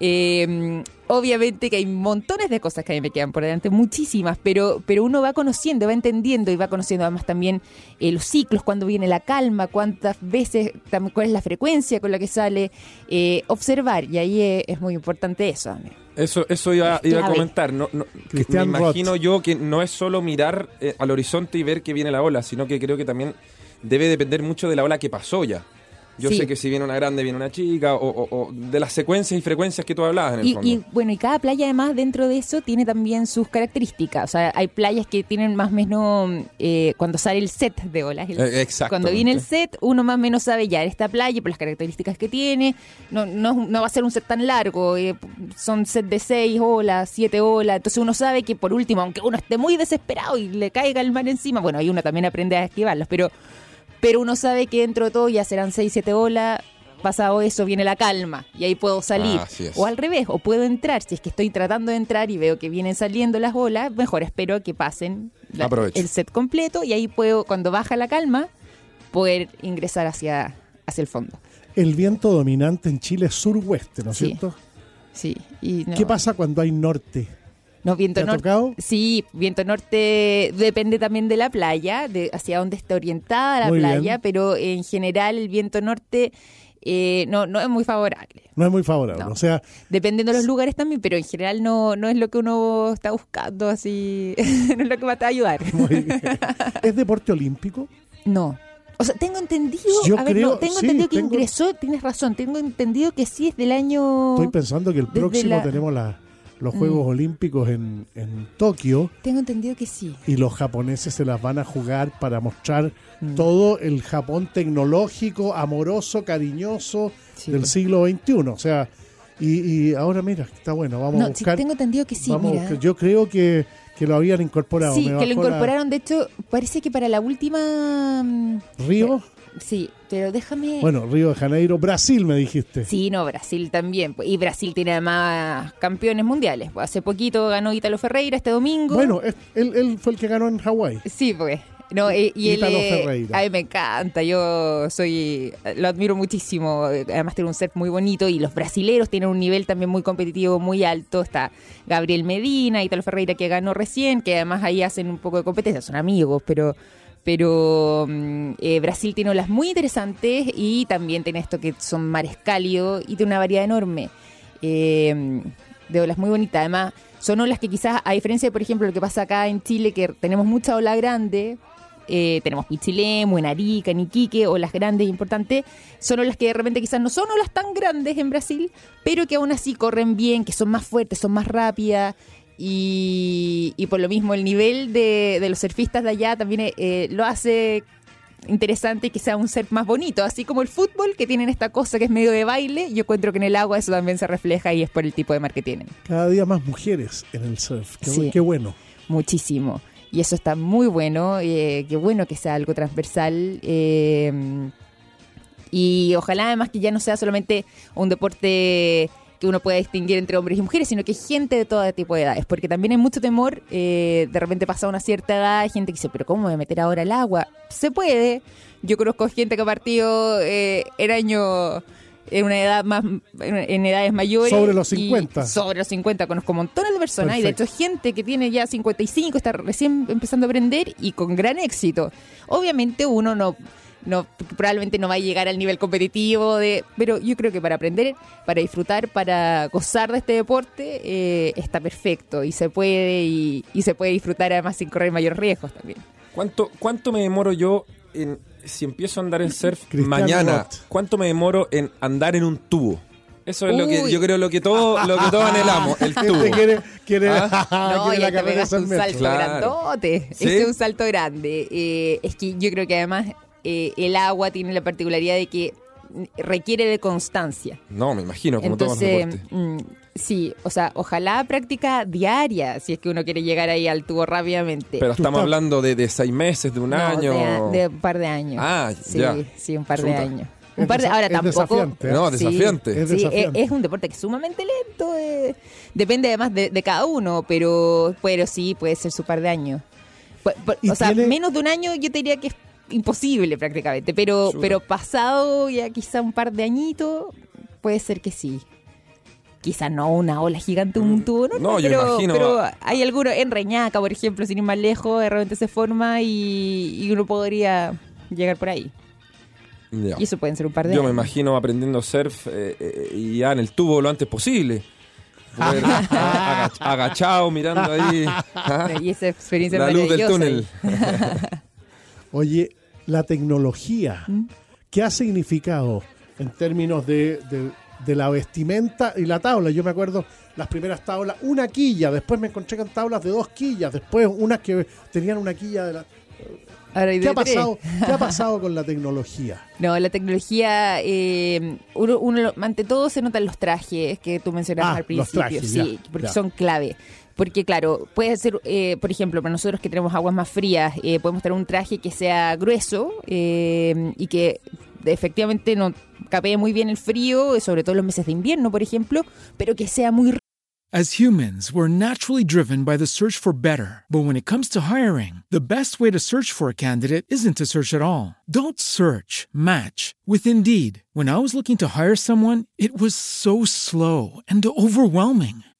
Eh, obviamente que hay montones de cosas que a mí me quedan por delante, muchísimas, pero, pero uno va conociendo, va entendiendo y va conociendo además también eh, los ciclos, cuándo viene la calma, cuántas veces, cuál es la frecuencia con la que sale, eh, observar, y ahí es, es muy importante eso. amigo. Eso, eso iba, iba a comentar. No, no, que me Roth. imagino yo que no es solo mirar eh, al horizonte y ver que viene la ola, sino que creo que también debe depender mucho de la ola que pasó ya. Yo Sí. sé que si viene una grande, viene una chica, o, o- o de las secuencias y frecuencias que tú hablabas en el Y, fondo. y, bueno, y cada playa además dentro de eso tiene también sus características. O sea, hay playas que tienen más o menos, eh, cuando sale el set de olas, el- Eh, exactamente. cuando viene el set, uno más o menos sabe ya esta playa por las características que tiene. No, no, no va a ser un set tan largo, eh, son set de seis olas, siete olas. Entonces uno sabe que por último, aunque uno esté muy desesperado y le caiga el mar encima, bueno, ahí uno también aprende a esquivarlos, pero, pero uno sabe que dentro de todo ya serán seis, siete olas. Pasado eso viene la calma y ahí puedo salir. Ah. O al revés, o puedo entrar. Si es que estoy tratando de entrar y veo que vienen saliendo las olas, mejor espero que pasen la- el set completo y ahí puedo, cuando baja la calma, poder ingresar hacia, hacia el fondo. El viento dominante en Chile es sur-oeste, ¿no es Sí. cierto? Sí. Y no- ¿Qué pasa cuando hay norte? No, viento ¿Te ha norte. Sí, viento norte depende también de la playa, de hacia dónde está orientada la Muy playa, bien. pero en general el viento norte eh, no, no es muy favorable. No es muy favorable. No. O sea, Dependiendo de los lugares también, pero en general no, no es lo que uno está buscando así, [LAUGHS] no es lo que va a ayudar. [LAUGHS] muy bien. [LAUGHS] ¿es deporte olímpico? No. O sea, tengo entendido, Yo a ver, creo- no, tengo sí, entendido que tengo- ingresó, tienes razón, tengo entendido que sí es del año... Estoy pensando que el próximo la- tenemos la- los Mm. Juegos Olímpicos en, en Tokio Tengo entendido que sí. y los japoneses se las van a jugar para mostrar Mm. todo el Japón tecnológico, amoroso, cariñoso Sí, del siglo XXI. O sea, y, y ahora mira, está bueno, vamos No, a sí, buscar. tengo entendido que sí, vamos a mira. buscar. Yo creo que, que lo habían incorporado. Sí, Me que lo la- incorporaron, de hecho, parece que para la última... mm, Río. Sí, pero déjame... Bueno, Río de Janeiro, Brasil, me dijiste. Sí, no, Brasil también. pues, Y Brasil tiene además campeones mundiales. Pues, Hace poquito ganó Ítalo Ferreira este domingo. Bueno, él, él fue el que ganó en Hawái. Sí, pues. No, eh, y él, Ítalo eh, Ferreira. me encanta, yo soy, lo admiro muchísimo, además tiene un set muy bonito y los brasileros tienen un nivel también muy competitivo, muy alto, está Gabriel Medina, Ítalo Ferreira que ganó recién, que además ahí hacen un poco de competencia, son amigos, pero pero mm, eh, Brasil tiene olas muy interesantes y también tiene esto que son mares cálidos y tiene una variedad enorme. Eh, de olas muy bonitas. Además, son olas que quizás, a diferencia de, por ejemplo, lo que pasa acá en Chile, que tenemos mucha ola grande, eh, tenemos Pichilemu, en Arica, en Iquique, olas grandes e importantes, son olas que de repente quizás no son olas tan grandes en Brasil, pero que aún así corren bien, que son más fuertes, son más rápidas. Y, y por lo mismo el nivel de, de los surfistas de allá también eh, lo hace interesante y que sea un surf más bonito, así como el fútbol que tienen esta cosa que es medio de baile, yo encuentro que en el agua eso también se refleja y es por el tipo de mar que tienen. Cada día más mujeres en el surf. Qué, Sí. qué bueno. Muchísimo. Y eso está muy bueno, eh, qué bueno que sea algo transversal. eh, y ojalá además que ya no sea solamente un deporte que uno pueda distinguir entre hombres y mujeres, sino que gente de todo tipo de edades, porque también hay mucho temor, eh, de repente pasa una cierta edad, hay gente que dice, pero ¿cómo me voy a meter ahora al agua? Se puede, yo conozco gente que ha partido eh, el año en una edad más en edades mayores Sobre los y 50. sobre los 50 conozco montones de personas y de hecho gente que tiene ya 55 está recién empezando a aprender y con gran éxito obviamente uno no no probablemente no va a llegar al nivel competitivo de pero yo creo que para aprender para disfrutar para gozar de este deporte eh, está perfecto y se puede y, y se puede disfrutar además sin correr mayores riesgos también ¿Cuánto, ¿Cuánto me demoro yo en, si empiezo a andar en surf [LAUGHS] Cristiano mañana? ¿Cuánto me demoro en andar en un tubo? Eso es lo que yo creo lo que todo lo que todos anhelamos, el tubo. Quiere, quiere, Ah. [LAUGHS] No, quiere la te pegaste un salto. Claro. grandote. ¿Sí? Este es un salto grande. Eh, es que yo creo que además eh, el agua tiene la particularidad de que requiere de constancia. No, me imagino, como Entonces, todos los deportes. mm, sí, o sea, ojalá práctica diaria, si es que uno quiere llegar ahí al tubo rápidamente. Pero estamos hablando de, de seis meses, de un No, año. De, de un par de años. Ah, sí, ya. Sí, un par Chuta. de años. Un par de, ahora es tampoco. desafiante, ¿eh? No, Sí, desafiante. Es sí, desafiante. es, es un deporte que es sumamente lento. eh, depende además de, de cada uno, pero, pero sí puede ser su par de años. Pu- pu- ¿Y O sea, tiene- menos de un año yo te diría que es imposible prácticamente, pero, pero pasado ya quizá un par de añitos, puede ser que sí. Quizá no una ola gigante, un tubo, no, Mm. No, yo pero, imagino- pero hay algunos, en Reñaca, por ejemplo, sin ir más lejos, de repente se forma y, y uno podría llegar por ahí. Ya. Y eso pueden ser un par de Yo me años. imagino aprendiendo surf eh, eh, y ya en el tubo lo antes posible. Poder, ah, [LAUGHS] [LAUGHS] agach- agachado, mirando ahí [LAUGHS] ah, Y esa experiencia la luz del maravillosa. túnel. Oye, la tecnología, ¿Mm? ¿qué ha significado en términos de, de- de la vestimenta y la tabla? Yo me acuerdo las primeras tablas, una quilla, después me encontré con tablas de dos quillas, después unas que tenían una quilla de la... ¿Qué ha pasado, ¿qué ha pasado con la [LAUGHS] tecnología? No, la tecnología, eh, uno, uno ante todo se notan los trajes que tú mencionabas Ah, al los principio, trajes, sí, ya, porque ya. son clave. Porque claro, puede ser, eh, por ejemplo, para nosotros que tenemos aguas más frías, eh, podemos tener un traje que sea grueso eh, y que efectivamente no capee muy bien el frío, sobre todo los meses de invierno, por ejemplo, pero que sea muy As humans, we're naturally driven by the search for better. But when it comes to hiring, the best way to search for a candidate isn't to search at all. Don't search, match with Indeed. When I was looking to hire someone, it was so slow and overwhelming.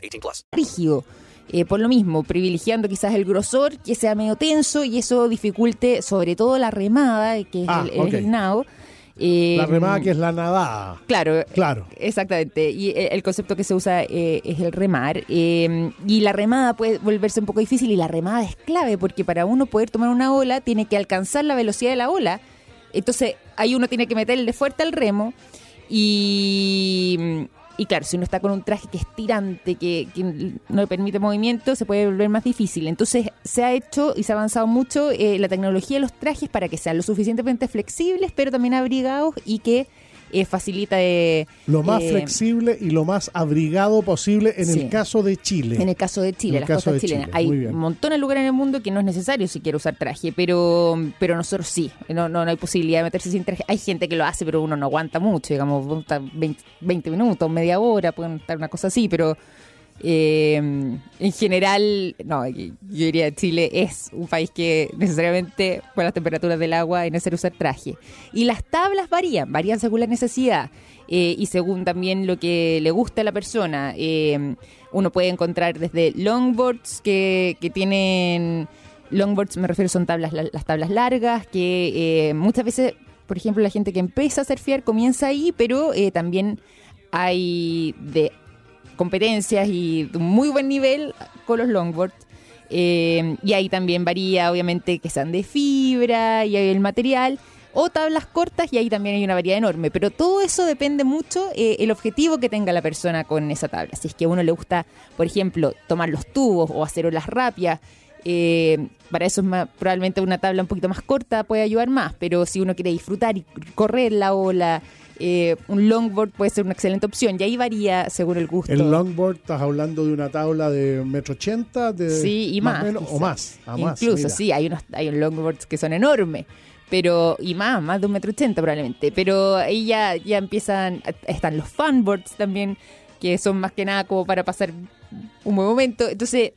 18 plus. rígido. Eh, por lo mismo, privilegiando quizás el grosor, que sea medio tenso y eso dificulte sobre todo la remada, que es, Ah, el, es ok. el nado. Eh, La remada que es la nadada. Claro, Claro. exactamente. Y eh, el concepto que se usa eh, es el remar. eh, y la remada puede volverse un poco difícil y la remada es clave porque para uno poder tomar una ola tiene que alcanzar la velocidad de la ola. Entonces ahí uno tiene que meterle fuerte al remo y... Y claro, si uno está con un traje que es tirante, que, que no le permite movimiento, se puede volver más difícil. Entonces se ha hecho y se ha avanzado mucho eh, la tecnología de los trajes para que sean lo suficientemente flexibles, pero también abrigados y que eh, facilita... eh, Lo más eh, flexible y lo más abrigado posible en Sí. el caso de Chile. En el caso de Chile, En las costas chilenas. Chile, Hay montón de lugares en el mundo que no es necesario si quiere usar traje, pero pero nosotros sí. No, no, no hay posibilidad de meterse sin traje. Hay gente que lo hace, pero uno no aguanta mucho, digamos, aguanta 20, 20 minutos, media hora, pueden estar una cosa así, pero eh, en general, no, yo diría Chile es un país que necesariamente por las temperaturas del agua es necesario usar traje. Y las tablas varían, varían según la necesidad eh, y según también lo que le gusta a la persona. Eh, uno puede encontrar desde longboards que, que tienen, longboards me refiero son tablas, la- las tablas largas, que eh, muchas veces, por ejemplo, la gente que empieza a surfear comienza ahí, pero eh, también hay de competencias y un muy buen nivel con los longboards. Eh, y ahí también varía, obviamente, que sean de fibra y el material. O tablas cortas y ahí también hay una variedad enorme. Pero todo eso depende mucho eh, el objetivo que tenga la persona con esa tabla. Si es que a uno le gusta, por ejemplo, tomar los tubos o hacer olas rápidas, eh, para eso es más- probablemente una tabla un poquito más corta puede ayudar más. Pero si uno quiere disfrutar y correr la ola, eh, un longboard puede ser una excelente opción. Y ahí varía según el gusto. El longboard, estás hablando de una tabla de metro ochenta, de Sí, y más. o menos, o quizás. más, a Incluso, sí, hay unos, hay longboards que son enormes. Pero, y más, más de un metro ochenta probablemente. Pero ahí ya, ya empiezan, están los funboards también, que son más que nada como para pasar un buen momento. Entonces,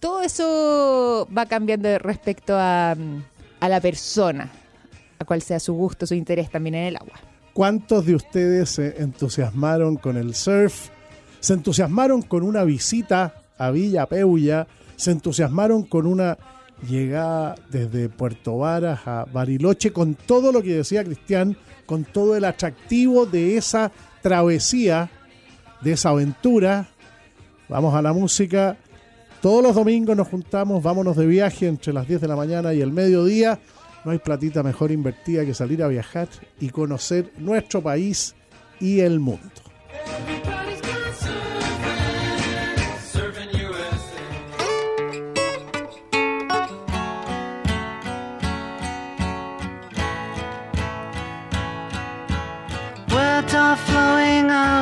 todo eso va cambiando respecto a, a la persona, a cuál sea su gusto, su interés también en el agua. ¿Cuántos de ustedes se entusiasmaron con el surf? ¿Se entusiasmaron con una visita a Villa Peulla? ¿Se entusiasmaron con una llegada desde Puerto Varas a Bariloche con todo lo que decía Cristian, con todo el atractivo de esa travesía, de esa aventura? Vamos a la música. Todos los domingos nos juntamos, vámonos de viaje entre las 10 de la mañana y el mediodía. No hay platita mejor invertida que salir a viajar y conocer nuestro país y el mundo.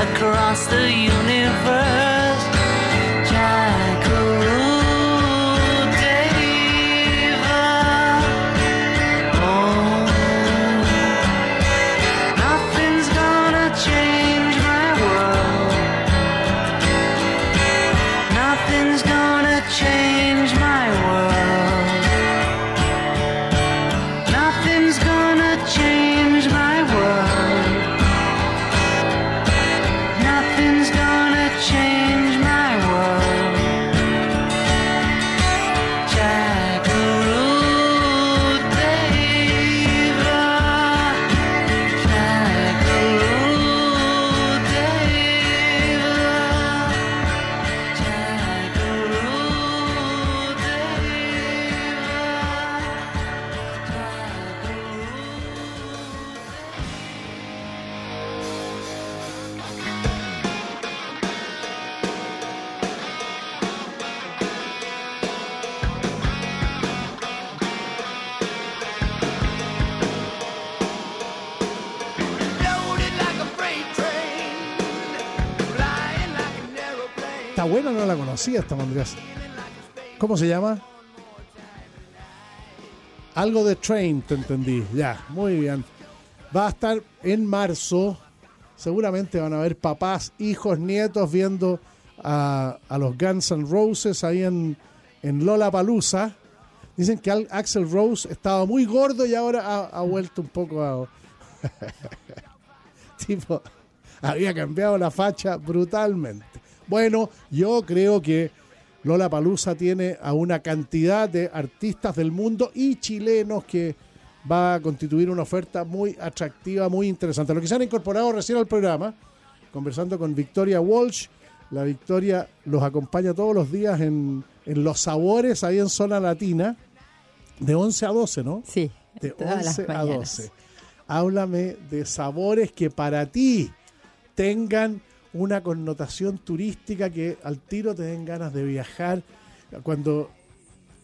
across the universe. Está buena, no la conocía esta Andreas. ¿Cómo se llama? Algo de Train, te entendí. Ya, muy bien. Va a estar en marzo. Seguramente van a haber papás, hijos, nietos viendo a, los Guns N' Roses ahí en, en Lola Palusa. Dicen que Axel Rose estaba muy gordo y ahora ha, ha vuelto un poco a. [LAUGHS] tipo, había cambiado la facha brutalmente. Bueno, yo creo que Lola Palusa tiene a una cantidad de artistas del mundo y chilenos que va a constituir una oferta muy atractiva, muy interesante. Lo que se han incorporado recién al programa, conversando con Victoria Walsh. La Victoria los acompaña todos los días en, en Los Sabores, ahí en Zona Latina, de 11 a 12, ¿no? Sí. De todas las 11 a mañanas. 12. Háblame de sabores que para ti tengan una connotación turística que al tiro te den ganas de viajar. Cuando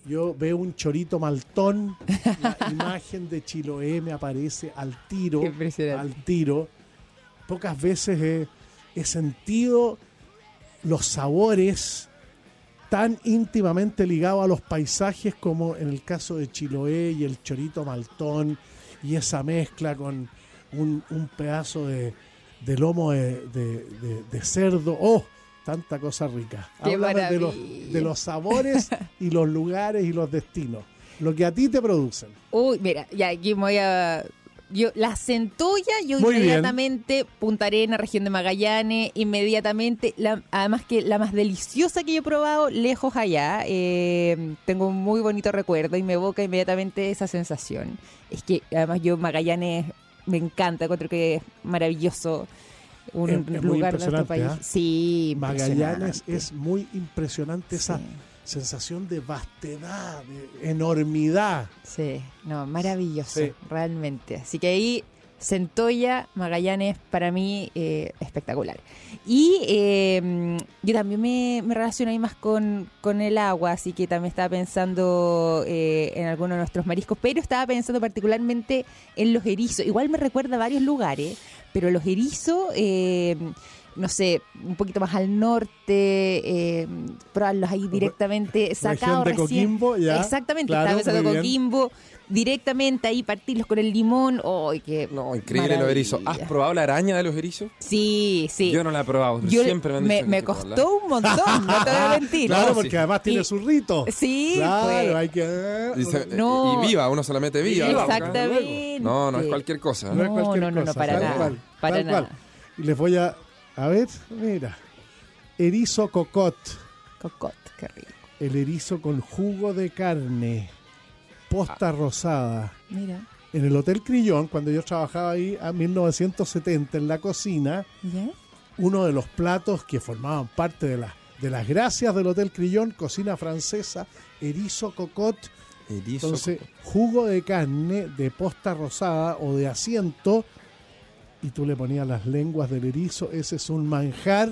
yo veo un chorito maltón, [LAUGHS] la imagen de Chiloé me aparece al tiro, al tiro. Pocas veces he, he sentido los sabores tan íntimamente ligados a los paisajes como en el caso de Chiloé y el chorito maltón y esa mezcla con un, un pedazo de, de lomo de, de- cerdo. ¡Oh! Tanta cosa rica. ¡Qué Háblame de los, de los sabores y los lugares y los destinos. Lo que a ti te producen. Uy, mira, ya aquí voy a. Yo, la centolla, yo Muy bien. inmediatamente, Punta Arena, región de Magallanes, inmediatamente, la- además que la más deliciosa que yo he probado, lejos allá, eh, tengo un muy bonito recuerdo y me evoca inmediatamente esa sensación. Es que además yo Magallanes me encanta, encuentro que es maravilloso, un Es- es muy lugar de nuestro país. ¿ah? Sí, Magallanes es muy impresionante esa sensación de vastedad, de enormidad. Sí, no, maravilloso, Sí. realmente. Así que ahí, Centolla, Magallanes, para mí, eh, espectacular. Y eh, yo también me, me relaciono ahí más con, con el agua, así que también estaba pensando eh, en algunos de nuestros mariscos, pero estaba pensando particularmente en los erizos. Igual me recuerda a varios lugares, pero los erizos... eh, no sé, un poquito más al norte, eh, probarlos ahí directamente sacados de recién. Coquimbo, ya. Exactamente, Claro, estaba pensando. Coquimbo, directamente ahí partirlos con el limón. ¡Ay, qué No, increíble los erizos. ¿Has probado la araña de los erizos? Sí, sí. Yo no la he probado, pero Yo- siempre me han me, dicho que me costó un montón, no te voy a [LAUGHS] mentir. Claro, No, porque sí. además tiene Y- su rito. Sí, claro, pues. hay que. Dice, No. Y viva, uno se la mete viva. Exactamente. No, no es cualquier cosa. No, es No, cualquier no, no, para nada, cual, para nada. cual. Y les voy a. A ver, mira. Erizo cocot. Cocot, qué rico. El erizo con jugo de carne. Posta rosada. Mira. En el Hotel Crillón, cuando yo trabajaba ahí a 1970 en la cocina, ¿Ya? uno de los platos que formaban parte de, la- de las gracias del Hotel Crillón, cocina francesa, erizo cocot. Erizo Entonces, jugo de carne de posta rosada o de asiento y tú le ponías las lenguas del erizo, ese es un manjar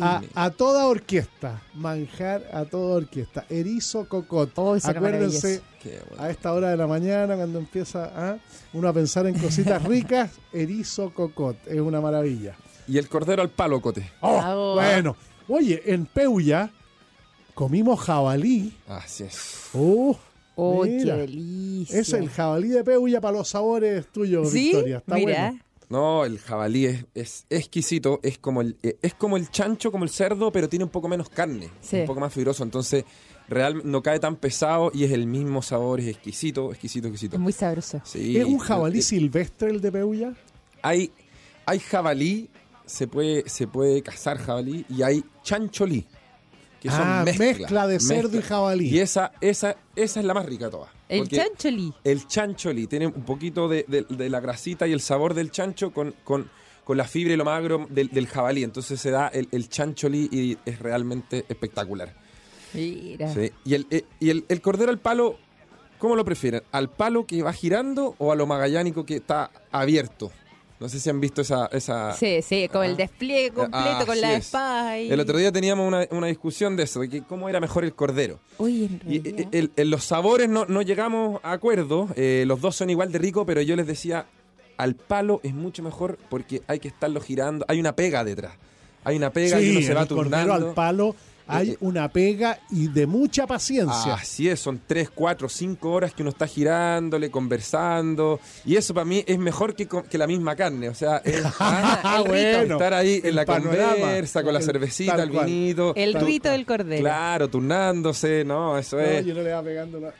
a, a toda orquesta. Manjar a toda orquesta. Erizo cocot. suena Acuérdense, a esta hora de la mañana, cuando empieza ¿ah? uno a pensar en cositas [LAUGHS] ricas, erizo cocot. Es una maravilla. Y el cordero al palo, cote. Oh, bueno, oye, en Peuya comimos jabalí. Así es. Oh, Oh, qué delicia. Es el jabalí de Peuya para los sabores tuyos, ¿Sí? Victoria. Está Mira. bueno. No, el jabalí es, es exquisito, es como el eh, es como el chancho, como el cerdo, pero tiene un poco menos carne, Sí. un poco más fibroso, entonces real no cae tan pesado y es el mismo sabor, es exquisito, exquisito, exquisito. Es muy sabroso. Sí. ¿Es un jabalí Eh, silvestre el de Peuya? Hay hay jabalí, se puede se puede cazar jabalí y hay chancholí, que son Ah, mezcla, mezcla de cerdo y jabalí. Y esa esa esa es la más rica de todas. El chancholí. El chancholí tiene un poquito de, de- de la grasita y el sabor del chancho con, con, con la fibra y lo magro del, del jabalí. Entonces se da el, el chancholí y es realmente espectacular. Mira. Sí. Y, el, eh, y el, el cordero al palo, ¿cómo lo prefieren? ¿Al palo que va girando o a lo magallánico que está abierto? No sé si han visto esa... esa Sí, sí, con el despliegue completo, Ah, con así la es. espada. y- El otro día teníamos una, una discusión de eso, de que cómo era mejor el cordero. Uy, en realidad. eh, el- en los sabores no, no llegamos a acuerdo, eh, los dos son igual de ricos, pero yo les decía, al palo es mucho mejor porque hay que estarlo girando, hay una pega detrás, hay una pega y uno se va el cordero turnando. al palo hay Eh, eh. una pega y de mucha paciencia. Así es, son 3, 4, 5 horas que uno está girándole, conversando. Y eso para mí es mejor que, co- que la misma carne. O sea, es, [LAUGHS] Ah, bueno. estar ahí en la panorama. conversa, con la El- cervecita, el vinito. el rito del cordero. Claro, turnándose, ¿no? Eso No, es. yo no le va pegando la-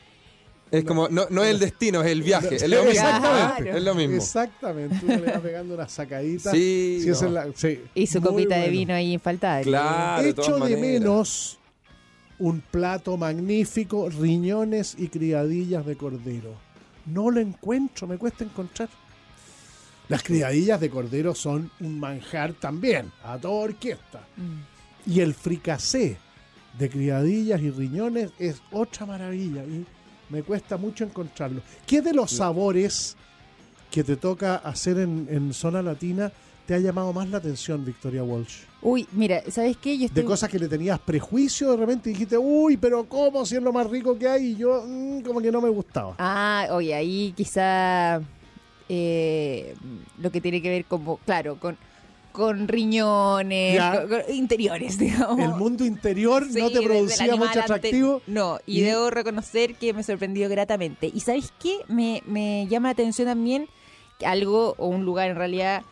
Es como, no, no es el destino, es el viaje. Es lo [LAUGHS] mismo. Exactamente. Es lo mismo. Exactamente. Uno le va pegando una sacadita. Sí, Si esa no. es la- sí. Y su Muy copita de vino ahí infaltable. Claro, de todas Echo de maneras. menos un plato magnífico, riñones y criadillas de cordero. No lo encuentro, me cuesta encontrar. Las criadillas de cordero son un manjar también, a toda orquesta. Mm. Y el fricasé de criadillas y riñones es otra maravilla. Y me cuesta mucho encontrarlo. ¿Qué de los sabores que te toca hacer en, en zona latina te ha llamado más la atención, Victoria Walsh? Uy, mira, ¿sabes qué? Yo estoy... de cosas que le tenías prejuicio de repente y dijiste, uy, pero ¿cómo si es lo más rico que hay? Y yo, mm, como que no me gustaba. Ah, oye, ahí quizá eh, lo que tiene que ver como, claro, con, con riñones, Ya. con- con interiores, [LAUGHS] digamos. El mundo interior Sí, no te producía mucho ante- atractivo. No, y, Y- debo reconocer que me sorprendió gratamente. ¿Y sabes qué? Me, me llama la atención también que algo, o un lugar en realidad,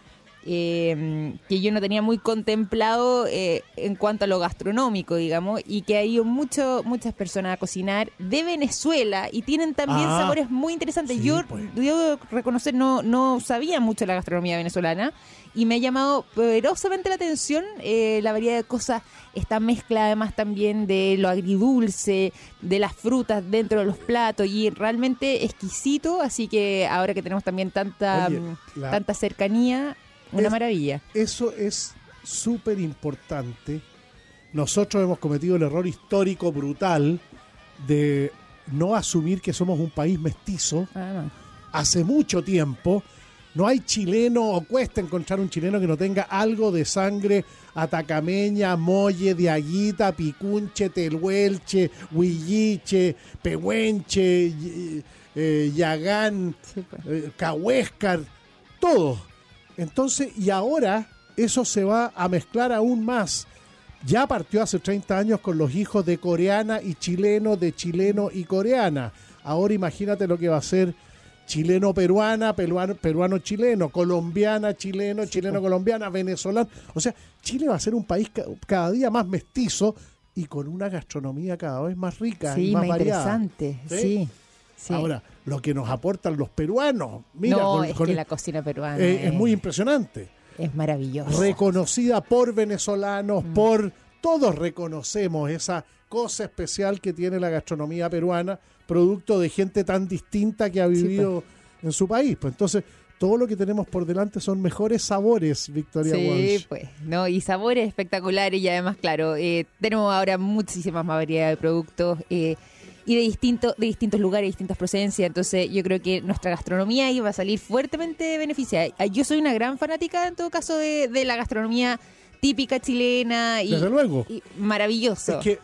eh, que yo no tenía muy contemplado eh, en cuanto a lo gastronómico, digamos, y que ha ido mucho, muchas personas a cocinar de Venezuela y tienen también Ah, sabores muy interesantes. sí, yo pues. debo reconocer, no, no sabía mucho la gastronomía venezolana y me ha llamado poderosamente la atención eh, la variedad de cosas, esta mezcla además también de lo agridulce, de las frutas dentro de los platos y realmente exquisito, así que ahora que tenemos también tanta, Oye, mm, la- tanta cercanía, una Es- maravilla. Eso es súper importante. Nosotros hemos cometido el error histórico brutal de no asumir que somos un país mestizo. Ah, Hace mucho tiempo no hay chileno o cuesta encontrar un chileno que no tenga algo de sangre atacameña, molle, diaguita, picunche, telhuelche, huilliche, pehuenche, y- eh, yagán, sí, pues. eh, cahuéscar, todo. Entonces, y ahora eso se va a mezclar aún más. Ya partió hace 30 años con los hijos de coreana y chileno, de chileno y coreana. Ahora imagínate lo que va a ser chileno-peruana, peruano- peruano-chileno, colombiana-chileno, chileno-colombiana, venezolano. O sea, Chile va a ser un país ca- cada día más mestizo y con una gastronomía cada vez más rica y Sí, más, más variada. interesante, ¿Sí? sí. Sí. Ahora, lo que nos aportan los peruanos, mira, no, con- es con- que la cocina peruana eh, es muy impresionante. es maravillosa. Reconocida por venezolanos, Mm. por todos reconocemos esa cosa especial que tiene la gastronomía peruana, producto de gente tan distinta que ha vivido en su país. Pues entonces, todo lo que tenemos por delante son mejores sabores, Victoria Sí, Walsh. pues, no, y sabores espectaculares y además, claro, eh, tenemos ahora muchísimas más variedad de productos. eh, y de, distinto, de distintos lugares, distintas procedencias. Entonces yo creo que nuestra gastronomía ahí va a salir fuertemente beneficiada. Ah, Yo soy una gran fanática, en todo caso, de, de la gastronomía típica chilena y, Desde luego. y maravilloso. Es que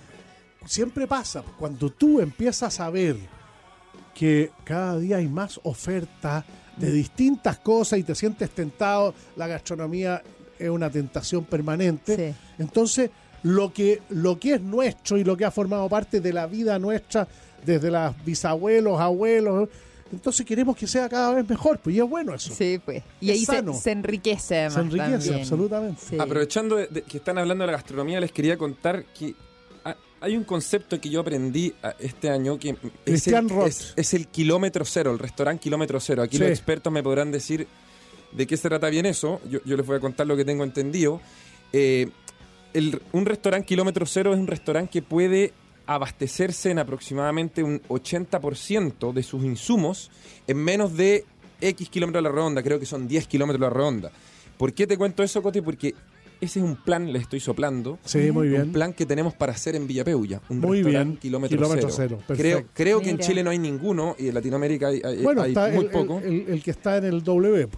siempre pasa, cuando tú empiezas a ver que cada día hay más oferta de Mm. distintas cosas y te sientes tentado, la gastronomía es una tentación permanente. Entonces, lo que, lo que es nuestro y lo que ha formado parte de la vida nuestra desde los bisabuelos, abuelos, entonces queremos que sea cada vez mejor, pues y es bueno eso. Sí, pues. Y Es ahí se, sano. se enriquece además Se enriquece, también. absolutamente. Sí. Aprovechando de- de que están hablando de la gastronomía, les quería contar que ha- hay un concepto que yo aprendí ah, este año que es Cristian el, es, es el kilómetro cero, el restaurante kilómetro cero. Aquí Sí. los expertos me podrán decir de qué se trata bien eso. Yo, yo les voy a contar lo que tengo entendido. Eh, el- un restaurante kilómetro cero es un restaurante que puede abastecerse en aproximadamente un 80% de sus insumos en menos de X kilómetros a la redonda, creo que son 10 kilómetros a la redonda. ¿Por qué te cuento eso, Coti? Porque ese es un plan, les estoy soplando. Sí, muy bien. Un plan que tenemos para hacer en Villapeuya. Un Muy bien, kilómetro, kilómetro cero. cero, perfecto. Creo, creo que en. Chile no hay ninguno y en Latinoamérica hay, hay- Bueno, hay está muy el, poco. el- el- el que está en el W,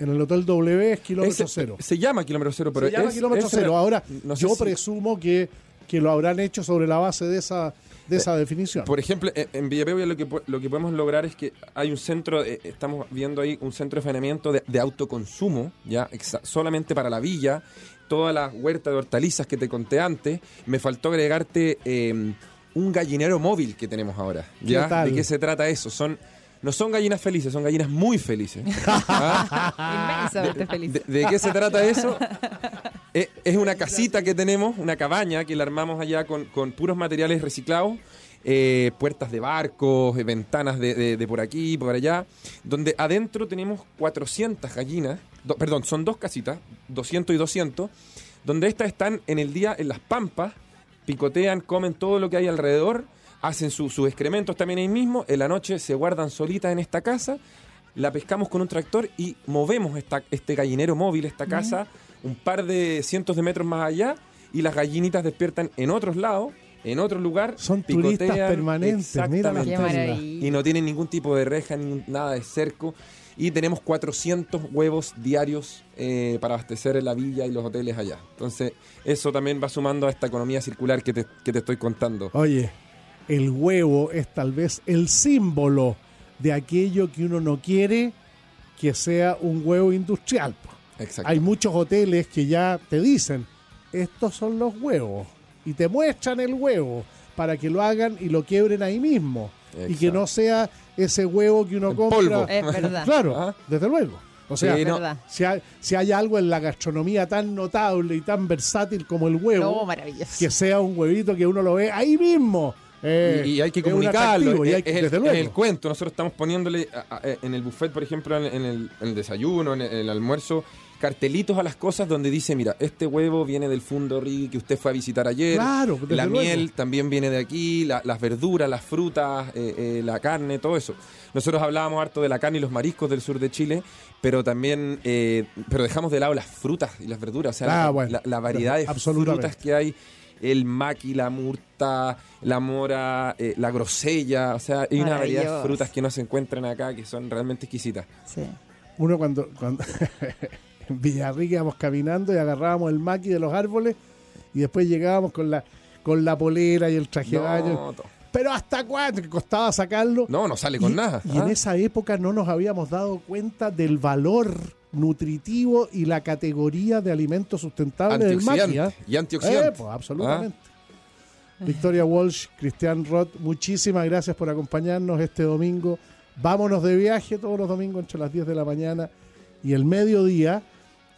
en el Hotel W es kilómetro Ese- cero. Se llama kilómetro cero, pero Se llama es- kilómetro es- cero. Ahora, no sé yo si- presumo que, que lo habrán hecho sobre la base de esa, de esa definición. Por ejemplo, en, Villapeuya lo que, lo que podemos lograr es que hay un centro, eh, estamos viendo ahí un centro de saneamiento de, de autoconsumo, ya exa- solamente para la villa, toda la huerta de hortalizas que te conté antes. Me faltó agregarte eh, un gallinero móvil que tenemos ahora. ¿Qué ¿ya? tal? ¿De qué se trata eso? Son no son gallinas felices, son gallinas muy felices. [LAUGHS] ¿Ah? Inmensamente. ¿De, de qué se trata eso? [LAUGHS] Eh, es una casita que tenemos, una cabaña que la armamos allá con, con puros materiales reciclados, eh, puertas de barcos, eh, ventanas de, de- de por aquí, por allá, donde adentro tenemos 400 gallinas, do- perdón, son dos casitas, 200 y 200, donde estas están en el día en las pampas, picotean, comen todo lo que hay alrededor, hacen su- sus excrementos también ahí mismo, en la noche se guardan solitas en esta casa, la pescamos con un tractor y movemos esta, este gallinero móvil, esta casa, un par de cientos de metros más allá, y las gallinitas despiertan en otros lados, en otro lugar. Son turistas permanentes, mira exactamente. Maravilla. Y no tienen ningún tipo de reja, ni nada de cerco. Y tenemos 400 huevos diarios eh, para abastecer la villa y los hoteles allá. Entonces, eso también va sumando a esta economía circular que te, que te estoy contando. Oye, el huevo es tal vez el símbolo de aquello que uno no quiere que sea un huevo industrial. Hay muchos hoteles que ya te dicen, estos son los huevos, y te muestran el huevo para que lo hagan y lo quiebren ahí mismo. Y que no sea ese huevo que uno En compra. polvo. [LAUGHS] Es verdad. Claro, Ah. desde luego. O sea, Sí, no. si, hay, si hay algo en la gastronomía tan notable y tan versátil como el huevo, No, maravilloso. que sea un huevito que uno lo ve ahí mismo. Eh, y, y hay que comunicarlo. y Es, hay- es el, desde es luego. el cuento. Nosotros estamos poniéndole a- a- en el buffet, por ejemplo, en, en el, en el desayuno, en el, en el almuerzo, cartelitos a las cosas donde dice, mira, este huevo viene del Fundo Rigui que usted fue a visitar ayer. Claro, la luego. miel también viene de aquí, la- las verduras, las frutas, eh, eh, la carne, todo eso. Nosotros hablábamos harto de la carne y los mariscos del sur de Chile, pero también, eh, pero dejamos de lado las frutas y las verduras, o sea, Ah, la, bueno. la- la variedad de frutas que hay el maqui, la murta, la mora, eh, la grosella, o sea, hay una variedad de frutas que no se encuentran acá que son realmente exquisitas. Sí. Uno cuando, cuando [LAUGHS] en Villarrica íbamos caminando y agarrábamos el maqui de los árboles y después llegábamos con la con la polera y el traje de baño. Pero hasta cuánto que costaba sacarlo. no, no sale con y, nada. Y ¿ah? en esa época no nos habíamos dado cuenta del valor nutritivo y la categoría de alimentos sustentables del maqui. Antioxidante ¿ah? y antioxidante. Eh, pues, absolutamente. Victoria Walsh, Cristian Roth, muchísimas gracias por acompañarnos este domingo. Vámonos de viaje todos los domingos entre las 10 de la mañana y el mediodía.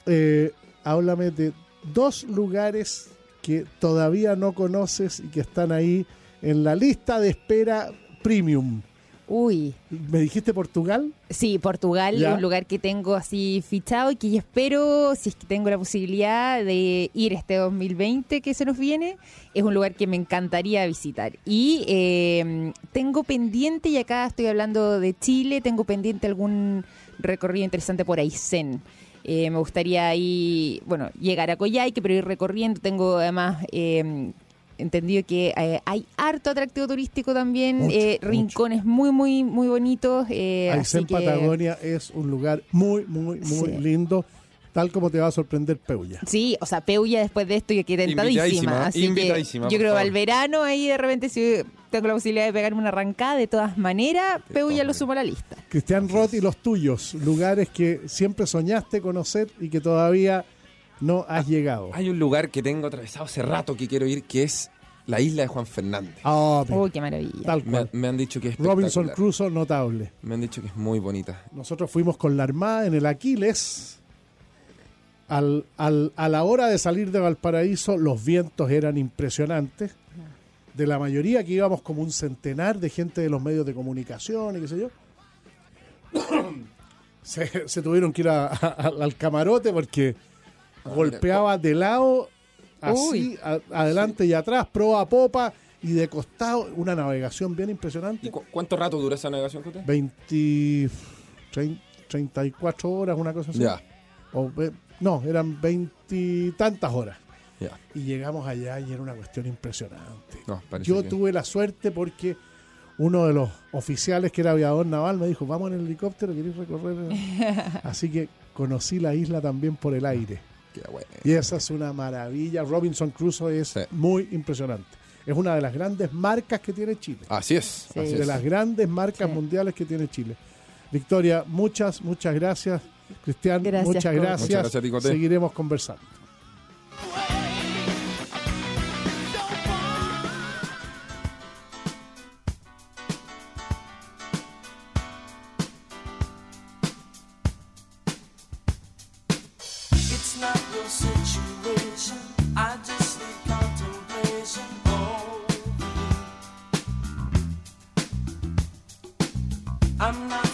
Eh, háblame de dos lugares que todavía no conoces y que están ahí en la lista de espera premium. Uy, ¿Me dijiste Portugal? sí, Portugal, Ya. un lugar que tengo así fichado y que espero, si es que tengo la posibilidad de ir este 2020 que se nos viene, es un lugar que me encantaría visitar. Y eh, tengo pendiente, y acá estoy hablando de Chile, tengo pendiente algún recorrido interesante por Aysén. Eh, me gustaría ahí, bueno, llegar a Coyhaique, pero ir recorriendo. Tengo además eh, entendido que eh, hay harto atractivo turístico también, Mucho, eh, rincones muy, muy, muy bonitos. Eh, así Aysén que- Patagonia es un lugar muy, muy, muy Sí. lindo, tal como te va a sorprender Peulla. Sí, o sea, Peulla después de esto yo quedé tentadísima. Invitadísima, así invitadísima, que yo creo que al verano ahí de repente si tengo la posibilidad de pegarme una arrancada, de todas maneras, Peulla lo sumo a la lista. Cristian Roth y los tuyos, lugares que siempre soñaste conocer y que todavía no has llegado. Hay un lugar que tengo atravesado hace rato que quiero ir, que es la isla de Juan Fernández. Ah, Uy, qué maravilla. Tal Me, cual. me han dicho que es Robinson. Crusoe, notable. Me han dicho que es muy bonita. Nosotros fuimos con la Armada en el Aquiles. Al, al- a la hora de salir de Valparaíso, los vientos eran impresionantes. De la mayoría que íbamos como un centenar de gente de los medios de comunicación y qué sé yo. [COUGHS] se, se tuvieron que ir a- a- al camarote porque golpeaba de lado, así, a- adelante y atrás, proa, popa y de costado. Una navegación bien impresionante. ¿Y cu- cuánto rato dura esa navegación, Cote? 20, trein- 34 horas, una cosa así. Ya. O, no, eran 20 tantas horas. Ya. Y llegamos allá y era una cuestión impresionante. No, Yo que- tuve la suerte porque uno de los oficiales que era aviador naval me dijo, vamos en el helicóptero, ¿queréis recorrer? [LAUGHS] Así que conocí la isla también por el aire. Qué bueno. Y esa es una maravilla. Robinson Crusoe es Sí. muy impresionante. Es una de las grandes marcas que tiene Chile. Así es. Sí. así De es. las grandes marcas Sí. mundiales que tiene Chile. Victoria, muchas, muchas gracias. Cristian, Gracias, muchas gracias. Muchas gracias a ti, Cote. Seguiremos conversando. I'm not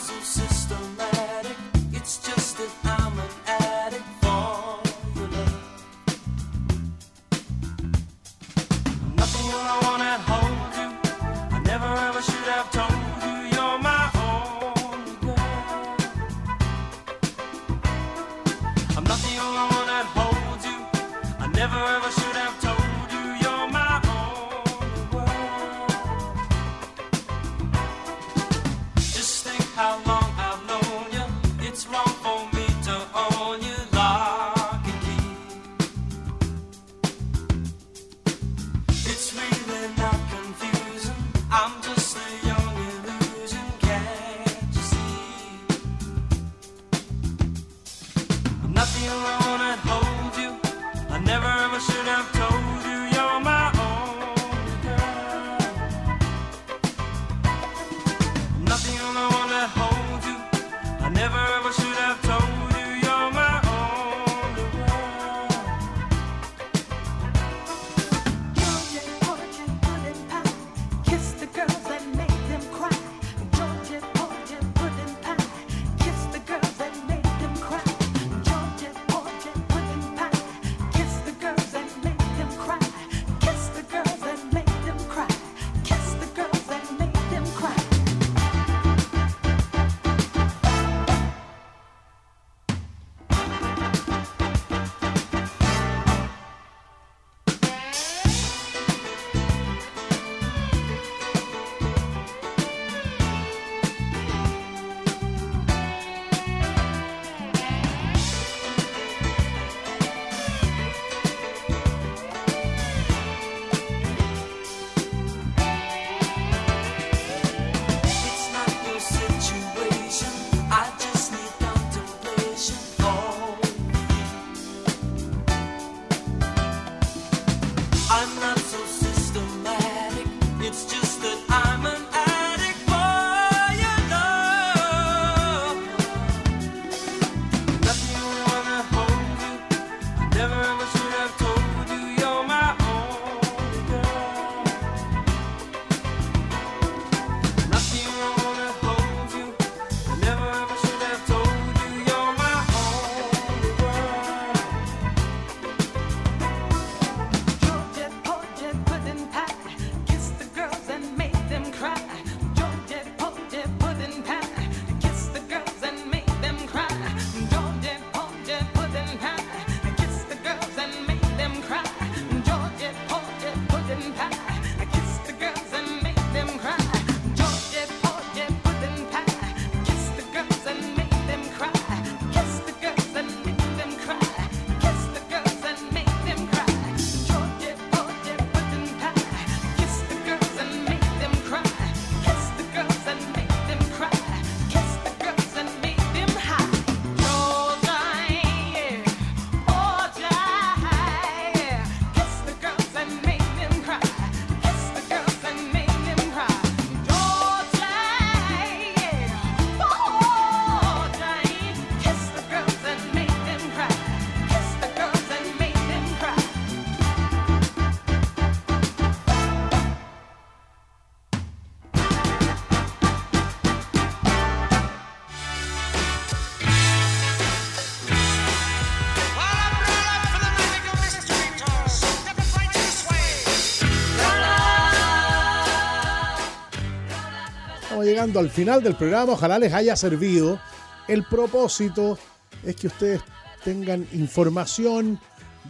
al final del programa. Ojalá les haya servido. El propósito es que ustedes tengan información,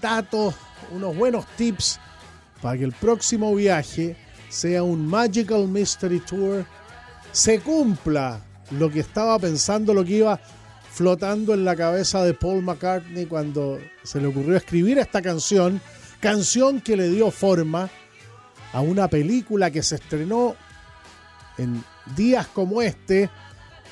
datos, unos buenos tips para que el próximo viaje sea un Magical Mystery Tour, se cumpla lo que estaba pensando, lo que iba flotando en la cabeza de Paul McCartney cuando se le ocurrió escribir esta canción, canción que le dio forma a una película que se estrenó en días como este,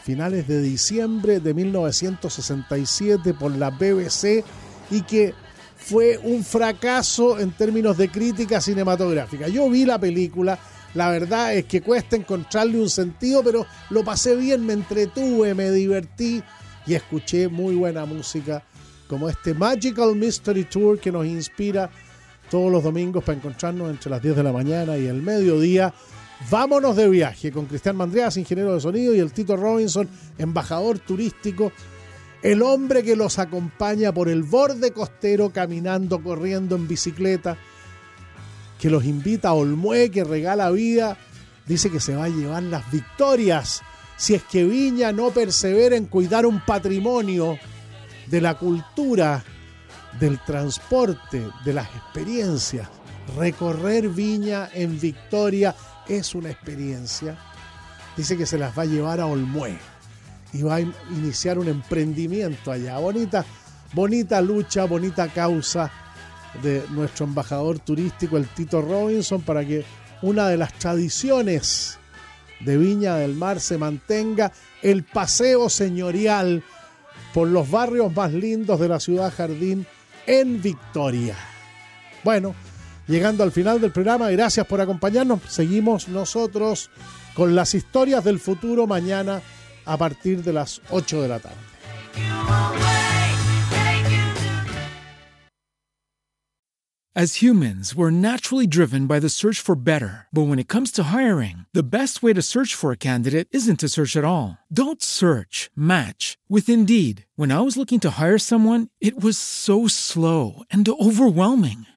finales de diciembre de 1967 por la BBC y que fue un fracaso en términos de crítica cinematográfica. Yo vi la película, la verdad es que cuesta encontrarle un sentido, pero lo pasé bien, me entretuve, me divertí y escuché muy buena música como este Magical Mystery Tour que nos inspira todos los domingos para encontrarnos entre las 10 de la mañana y el mediodía. Vámonos de viaje con Cristian Mandreas, ingeniero de sonido, y el Tito Robinson, embajador turístico el hombre que los acompaña por el borde costero caminando, corriendo en bicicleta, que los invita a Olmué, que regala vida, dice que se va a llevar las victorias si es que Viña no persevera en cuidar un patrimonio de la cultura, del transporte, de las experiencias. Recorrer Viña en Victoria es una experiencia. Dice que se las va a llevar a Olmué y va a iniciar un emprendimiento allá. Bonita, bonita lucha, bonita causa de nuestro embajador turístico, el Tito Robinson, para que una de las tradiciones de Viña del Mar se mantenga, el paseo señorial por los barrios más lindos de la ciudad Jardín en Victoria. Bueno, llegando al final del programa, gracias por acompañarnos. Seguimos nosotros con las historias del futuro mañana a partir de las 8 de la tarde. As humans, we're naturally driven by the search for better. But when it comes to hiring, the best way to search for a candidate isn't to search at all. Don't search, match with Indeed. When I was looking to hire someone, it was so slow and overwhelming.